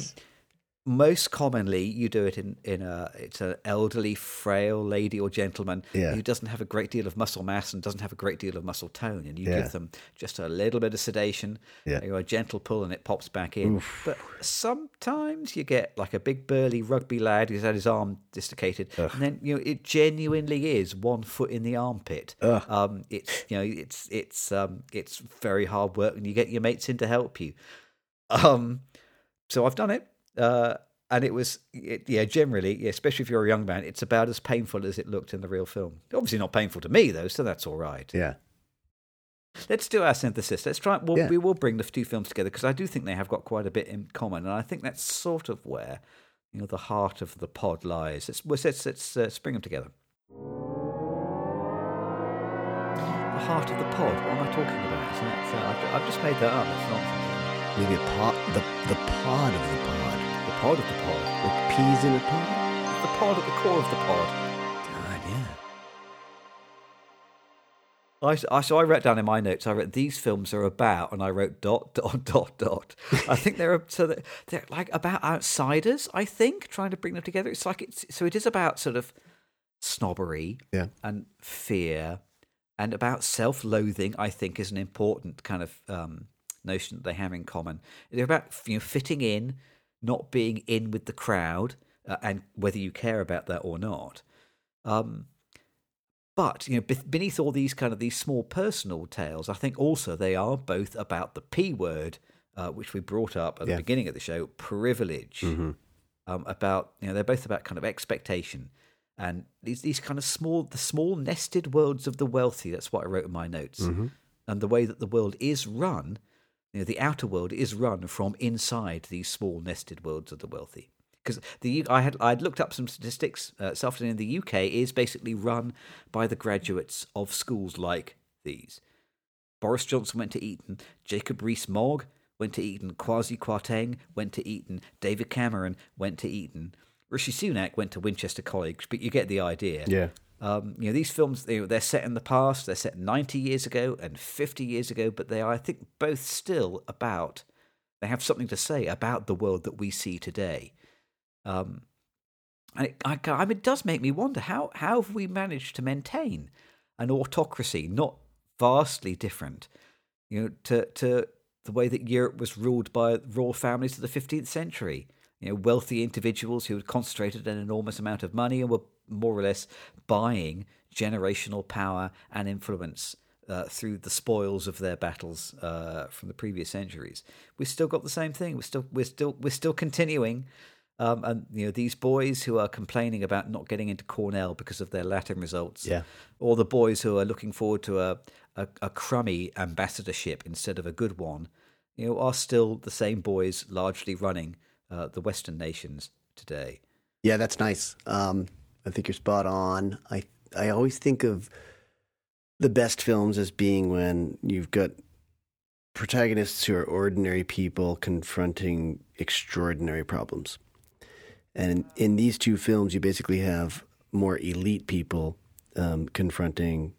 most commonly, you do it in in a it's an elderly, frail lady or gentleman Yeah. who doesn't have a great deal of muscle mass and doesn't have a great deal of muscle tone, and you Yeah. give them just a little bit of sedation, Yeah. you know, a gentle pull, and it pops back in. But sometimes you get like a big burly rugby lad who's had his arm dislocated, and then you know it genuinely is one foot in the armpit. Um, it's you know it's it's um, it's very hard work, and you get your mates in to help you. Um, so I've done it, uh, and it was it, yeah generally, yeah, especially if you're a young man, it's about as painful as it looked in the real film. Obviously not painful to me though, so that's all right. Yeah. Let's do our synthesis. Let's try. We'll, Yeah. We will bring the two films together because I do think they have got quite a bit in common, and I think that's sort of where you know the heart of the pod lies. Let's let's let's, let's, uh, bring them together. The heart of the pod. What am I talking about? Isn't that, uh, I've, I've just made that up. It's nonsense. Maybe a pod. The the pod of the pod. The pod of the pod. Like peas in a pod. The pod at the core of the pod. God, yeah. I, I, so I wrote down in my notes. I wrote these films are about, and I wrote dot dot dot dot. I think they're so they're, they're like about outsiders. I think trying to bring them together. It's like it's so it is about sort of snobbery Yeah. and fear and about self-loathing. I think is an important kind of um, notion that they have in common. They're about you know fitting in, not being in with the crowd, uh, and whether you care about that or not. Um, but you know, beneath all these kind of these small personal tales, I think also they are both about the p word, uh, which we brought up at yeah. the beginning of the show, privilege. Mm-hmm. Um, about you know, they're both about kind of expectation and these these kind of small the small nested worlds of the wealthy. That's what I wrote in my notes, mm-hmm. and the way that the world is run. You know, the outer world is run from inside these small nested worlds of the wealthy because the I had I'd looked up some statistics. Uh, Self in the UK is basically run by the graduates of schools like these. Boris Johnson went to Eton. Jacob Rees-Mogg went to Eton. Kwasi Kwarteng went to Eton. David Cameron went to Eton. Rishi Sunak went to Winchester College, but you get the idea. Yeah. Um, you know, these films they, they're set in the past. They're set 90 years ago and 50 years ago, but they are, I think, both still about. They have something to say about the world that we see today. Um, and it, I, I mean, it does make me wonder how how have we managed to maintain an autocracy not vastly different, you know, to to the way that Europe was ruled by royal families of the 15th century. You know, wealthy individuals who had concentrated an enormous amount of money and were more or less buying generational power and influence uh, through the spoils of their battles uh, from the previous centuries. We've still got the same thing. We're still we're still we're still continuing um, and you know these boys who are complaining about not getting into Cornell because of their Latin results, yeah. or the boys who are looking forward to a, a, a crummy ambassadorship instead of a good one, you know, are still the same boys largely running uh, the Western nations today. Yeah, that's nice. Um, I think you're spot on. I I always think of the best films as being when you've got protagonists who are ordinary people confronting extraordinary problems. And in, in these two films, you basically have more elite people um, confronting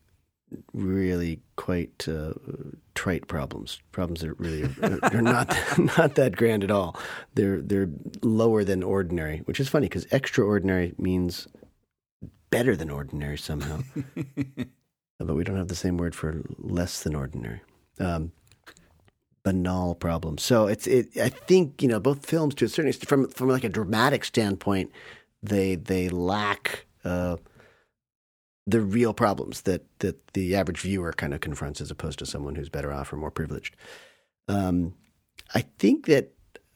really quite uh, trite problems. Problems that really are, are not [laughs] not that grand at all. They're they're lower than ordinary, which is funny because extraordinary means better than ordinary somehow. [laughs] but we don't have the same word for less than ordinary. Um, banal problem. So it's it. I think you know both films to a certain extent, from from like a dramatic standpoint, they they lack uh, the real problems that that the average viewer kind of confronts, as opposed to someone who's better off or more privileged. Um, I think that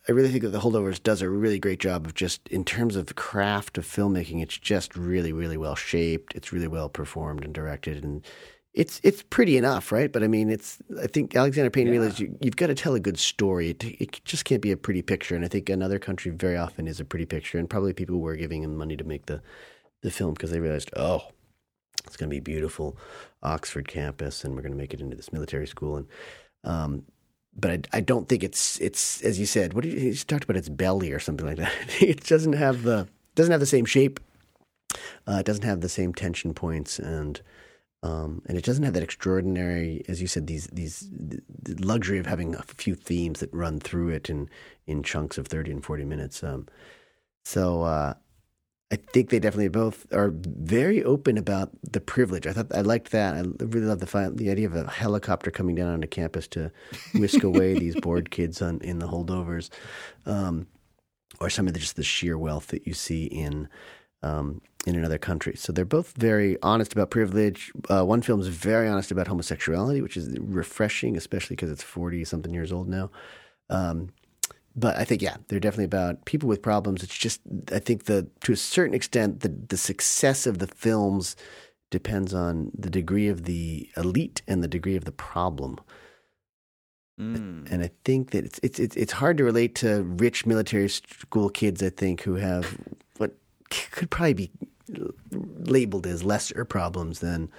I really think that the holdovers does a really great job of just in terms of the craft of filmmaking. It's just really really well shaped. It's really well performed and directed and it's it's pretty enough, right? But I mean, it's I think Alexander Payne yeah. realized you, have got to tell a good story. It, it, just can't be a pretty picture. And I think another country very often is a pretty picture. And probably people were giving him money to make the the film because they realized, oh, it's going to be beautiful Oxford campus, and we're going to make it into this military school. And um, but I, I don't think it's it's as you said. What did you, you talked about? Its belly or something like that. [laughs] it doesn't have the doesn't have the same shape. Uh, it doesn't have the same tension points and um, and it doesn't have that extraordinary, as you said, these these the luxury of having a few themes that run through it in in chunks of thirty and forty minutes. Um, so uh, I think they definitely both are very open about the privilege. I thought I liked that. I really love the the idea of a helicopter coming down onto campus to whisk away [laughs] these bored kids on in the holdovers, um, or some of the, just the sheer wealth that you see in um, in another country. So they're both very honest about privilege. Uh, one film is very honest about homosexuality, which is refreshing, especially because it's 40 something years old now. Um, but I think, yeah, they're definitely about people with problems. It's just, I think, the to a certain extent, the, the success of the films depends on the degree of the elite and the degree of the problem. Mm. And I think that it's, it's it's hard to relate to rich military school kids. I think who have what could probably be labeled as lesser problems than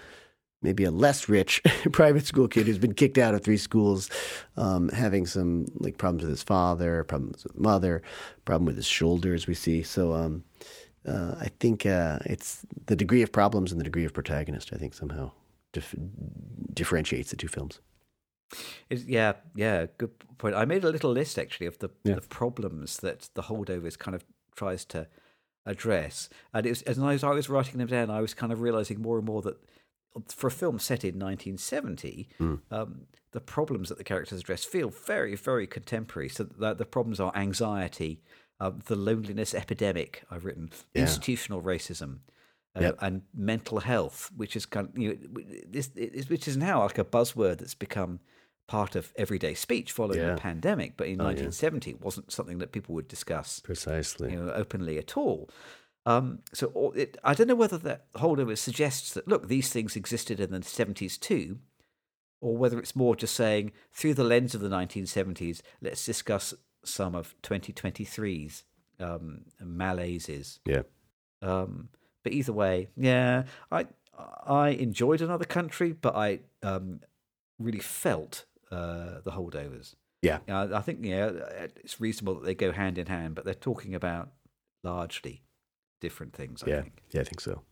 maybe a less rich [laughs] private school kid who's been kicked out of three schools, um, having some like problems with his father, problems with mother, problem with his shoulders. We see so. Um, uh, I think uh, it's the degree of problems and the degree of protagonist. I think somehow dif- differentiates the two films. It's, yeah, yeah, good point. I made a little list actually of the, yeah. the problems that the holdovers kind of tries to address. And it was, as I was writing them down, I was kind of realizing more and more that for a film set in 1970, um, the problems that the characters address feel very, very contemporary. So the, the problems are anxiety, uh, the loneliness epidemic. I've written Yeah. institutional racism. Uh, Yep. And mental health, which is kind of, you know, this, is- which is now like a buzzword that's become part of everyday speech following Yeah. the pandemic. But in Oh, yeah. 1970, it wasn't something that people would discuss Precisely. you know, openly at all. Um, so all- it, I don't know whether that holdover suggests that look, these things existed in the seventies too, or whether it's more just saying through the lens of the nineteen seventies, let's discuss some of 2023's um, malaises. Yeah. Um, but either way, yeah, I I enjoyed another country, but I um, really felt uh, the holdovers. Yeah. Yeah, I I think yeah, it's reasonable that they go hand in hand, but they're talking about largely different things. I Yeah. think. Yeah, I think so.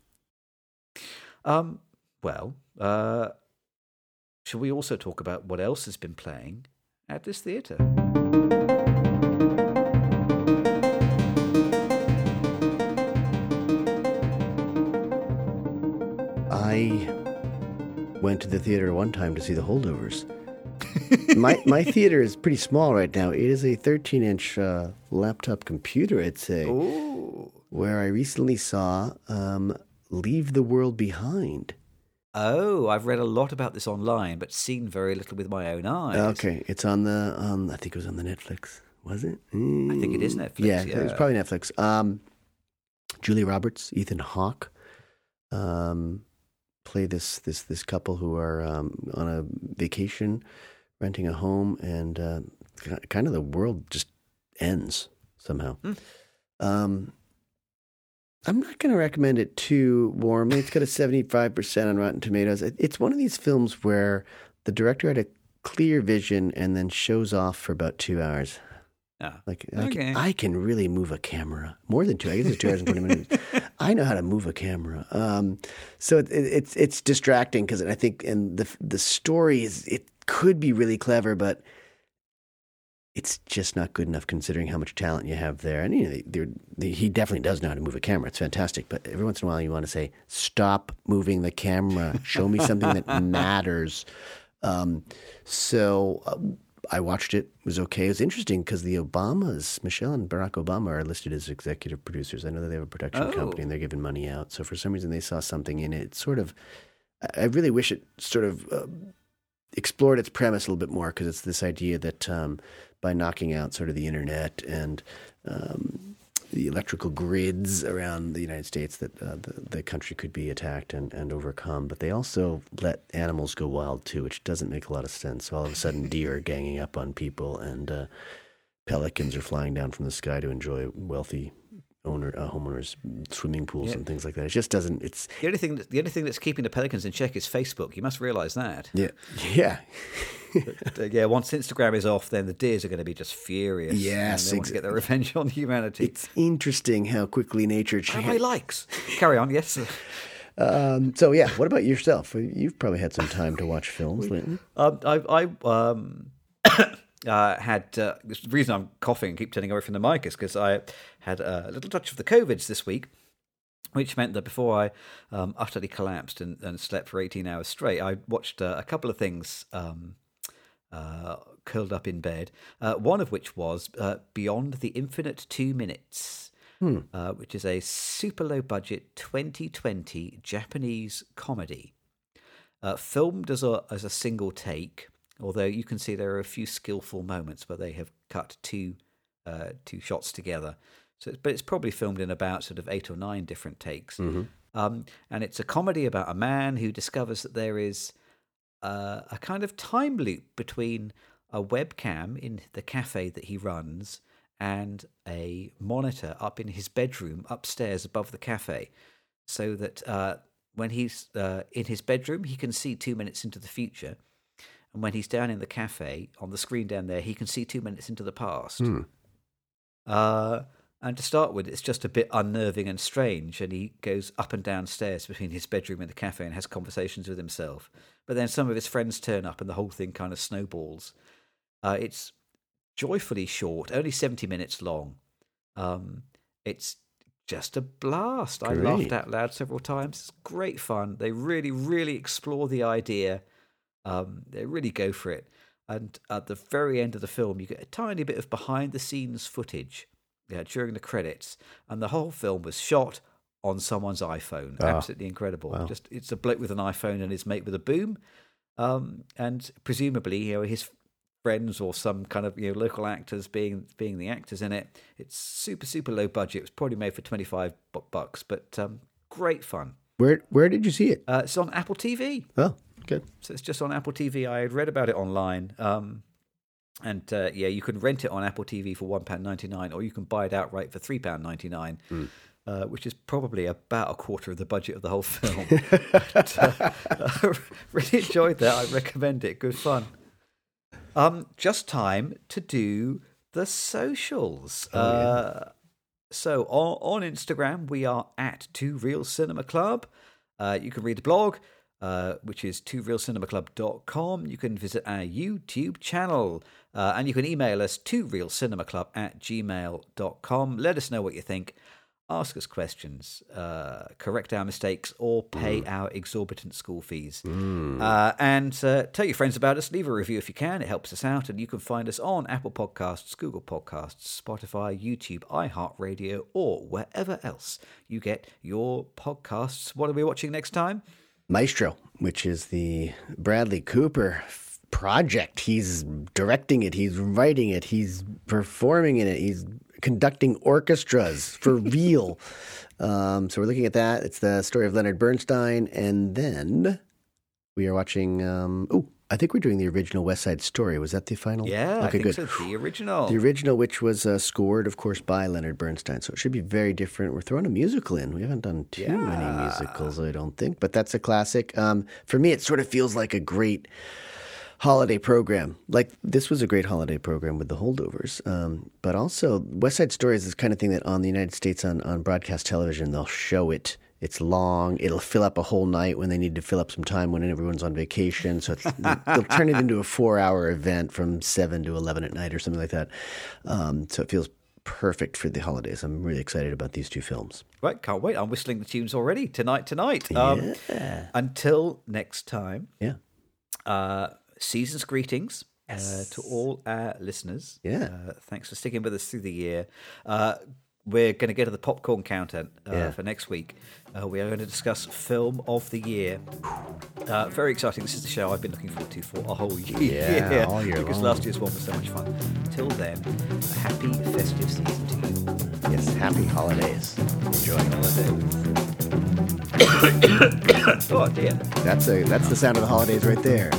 Um, well, uh, shall we also talk about what else has been playing at this theatre? I went to the theater one time to see the holdovers. [laughs] my my theater is pretty small right now. It is a 13 inch uh, laptop computer, I'd say, Oh, where I recently saw um, Leave the World Behind. oh, I've read a lot about this online, but seen very little with my own eyes. Okay, it's on the um, I think it was on the Netflix. Was it? I think it is Mm, Netflix, Yeah, it was probably Netflix. Um, Julia Roberts, Ethan Hawke, um, play this this this couple who are um, on a vacation, renting a home, and uh, kind of the world just ends somehow. Hmm. Um, I'm not going to recommend it too warmly. It's got a 75% on Rotten Tomatoes. It's one of these films where the director had a clear vision and then shows off for about two hours. Ah, Like I, Okay. can, I can really move a camera more than two. I guess it's two hours and twenty minutes. [laughs] I know how to move a camera. Um, so it, it, it's it's distracting because I think and the the story is it could be really clever, but it's just not good enough considering how much talent you have there. And you know, they're, they, he definitely does know how to move a camera. It's fantastic. But every once in a while, you want to say, "Stop moving the camera. Show me something that [laughs] matters." Um, so uh, I watched it. It was okay. It was interesting because the Obamas, Michelle and Barack Obama, are listed as executive producers. I know that they have a production Oh. company and they're giving money out. So for some reason, they saw something in it. It's sort of, I I really wish it sort of uh, explored its premise a little bit more because it's this idea that um, by knocking out sort of the internet and um, the electrical grids around the United States, that uh, the, the country could be attacked and, and overcome. But they also let animals go wild too, which doesn't make a lot of sense. So all of a sudden, [laughs] deer are ganging up on people, and uh, pelicans are flying down from the sky to enjoy wealthy owner uh, homeowners swimming pools Yeah. and things like that. It just doesn't. It's The only thing that, the only thing that's keeping the pelicans in check is Facebook. You must realise that. yeah, yeah. Uh, yeah, once Instagram is off, then the deers are going to be just furious. Yes, and they want to get their revenge on humanity. It's interesting how quickly nature How changes. many likes? Carry on. Yes. Um, so yeah, what about yourself? You've probably had some time to watch films lately. Um, I, I um, [coughs] uh, had uh, the reason I'm coughing and keep turning away from the mic is because I had a little touch of the COVIDs this week, which meant that before I um, utterly collapsed and, and slept for 18 hours straight, I watched uh, a couple of things um, uh, curled up in bed. Uh, one of which was uh, Beyond the Infinite Two Minutes. Uh, which is a super low budget 2020 Japanese comedy uh, filmed as a as a single take. Although you can see there are a few skillful moments where they have cut two uh, two shots together. So, it's, but it's probably filmed in about sort of eight or nine different takes. Um, and it's a comedy about a man who discovers that there is uh, a kind of time loop between a webcam in the cafe that he runs and a monitor up in his bedroom upstairs above the cafe, so that uh, when he's uh, in his bedroom, he can see two minutes into the future. And when he's down in the cafe on the screen down there, he can see two minutes into the past. Uh, and to start with, it's just a bit unnerving and strange. And he goes up and down stairs between his bedroom and the cafe and has conversations with himself. But then some of his friends turn up and the whole thing kind of snowballs. Uh, it's joyfully short, only 70 minutes long. Um, it's just a blast. I laughed out loud several times. It's great fun. They really, really explore the idea. Um, they really go for it. And at the very end of the film, you get a tiny bit of behind the scenes footage yeah, during the credits. And the whole film was shot on someone's iPhone. Ah, Absolutely incredible. wow. Just It's a bloke with an iPhone and his mate with a boom. Um, and presumably, you know, his friends or some kind of you know local actors being being the actors in it. It's super super low budget. It was probably made for twenty five bucks, but um, great fun. Where where did you see it? Uh, it's on Apple TV, Oh, good. so it's just on Apple TV. I had read about it online, um, and uh, yeah, you can rent it on Apple TV for one pound ninety nine, or you can buy it outright for three pound ninety nine. Uh, which is probably about a quarter of the budget of the whole [laughs] film. but, uh, I [laughs] really enjoyed that. I recommend it. Good fun. Um, just time to do the socials. uh, so on, on Instagram, we are at Two Reel Cinema Club. Uh, you can read the blog, uh, which is tworeelcinemaclub.com. You can visit our YouTube channel, uh, and you can email us tworeelcinemaclub at gmail.com. Let us know what you think. Ask us questions, uh, correct our mistakes, or pay our exorbitant school fees. Uh, and uh, tell your friends about us. Leave a review if you can. It helps us out. And you can find us on Apple Podcasts, Google Podcasts, Spotify, YouTube, iHeartRadio, or wherever else you get your podcasts. What are we watching next time? Maestro, which is the Bradley Cooper project. He's directing it, he's writing it, he's performing in it, he's conducting orchestras for [laughs] real. Um, so we're looking at that. It's the story of Leonard Bernstein, and then we are watching. Um, oh, I think we're doing the original West Side Story. Was that the final? Yeah, I okay, think good. so. The original. The original, which was uh, scored, of course, by Leonard Bernstein. So it should be very different. We're throwing a musical in. We haven't done too many musicals, I don't think, but that's a classic. Um, for me, it sort of feels like a great holiday program. Like this was a great holiday program with the holdovers. Um, but also, West Side Story is this kind of thing that on the United States on, on broadcast television, they'll show it. It's long. It'll fill up a whole night when they need to fill up some time when everyone's on vacation. So it's, they'll turn it into a four-hour event from seven to eleven at night or something like that. Um, so it feels perfect for the holidays. I'm really excited about these two films. Right, can't wait. I'm whistling the tunes already tonight. Tonight. Um, Until next time. Yeah. Uh, season's greetings uh, to all our listeners. Yeah. Uh, thanks for sticking with us through the year. Uh, we're going to get to the popcorn counter uh, Yeah. for next week. Uh, we are going to discuss film of the year. Uh, very exciting. This is the show I've been looking forward to for a whole [laughs] year. Yeah, all year because long. last year's one was so much fun. Till then, a happy festive season to you. Yes. Happy holidays. Enjoy. [coughs] oh dear. That's a that's the sound of the holidays right there.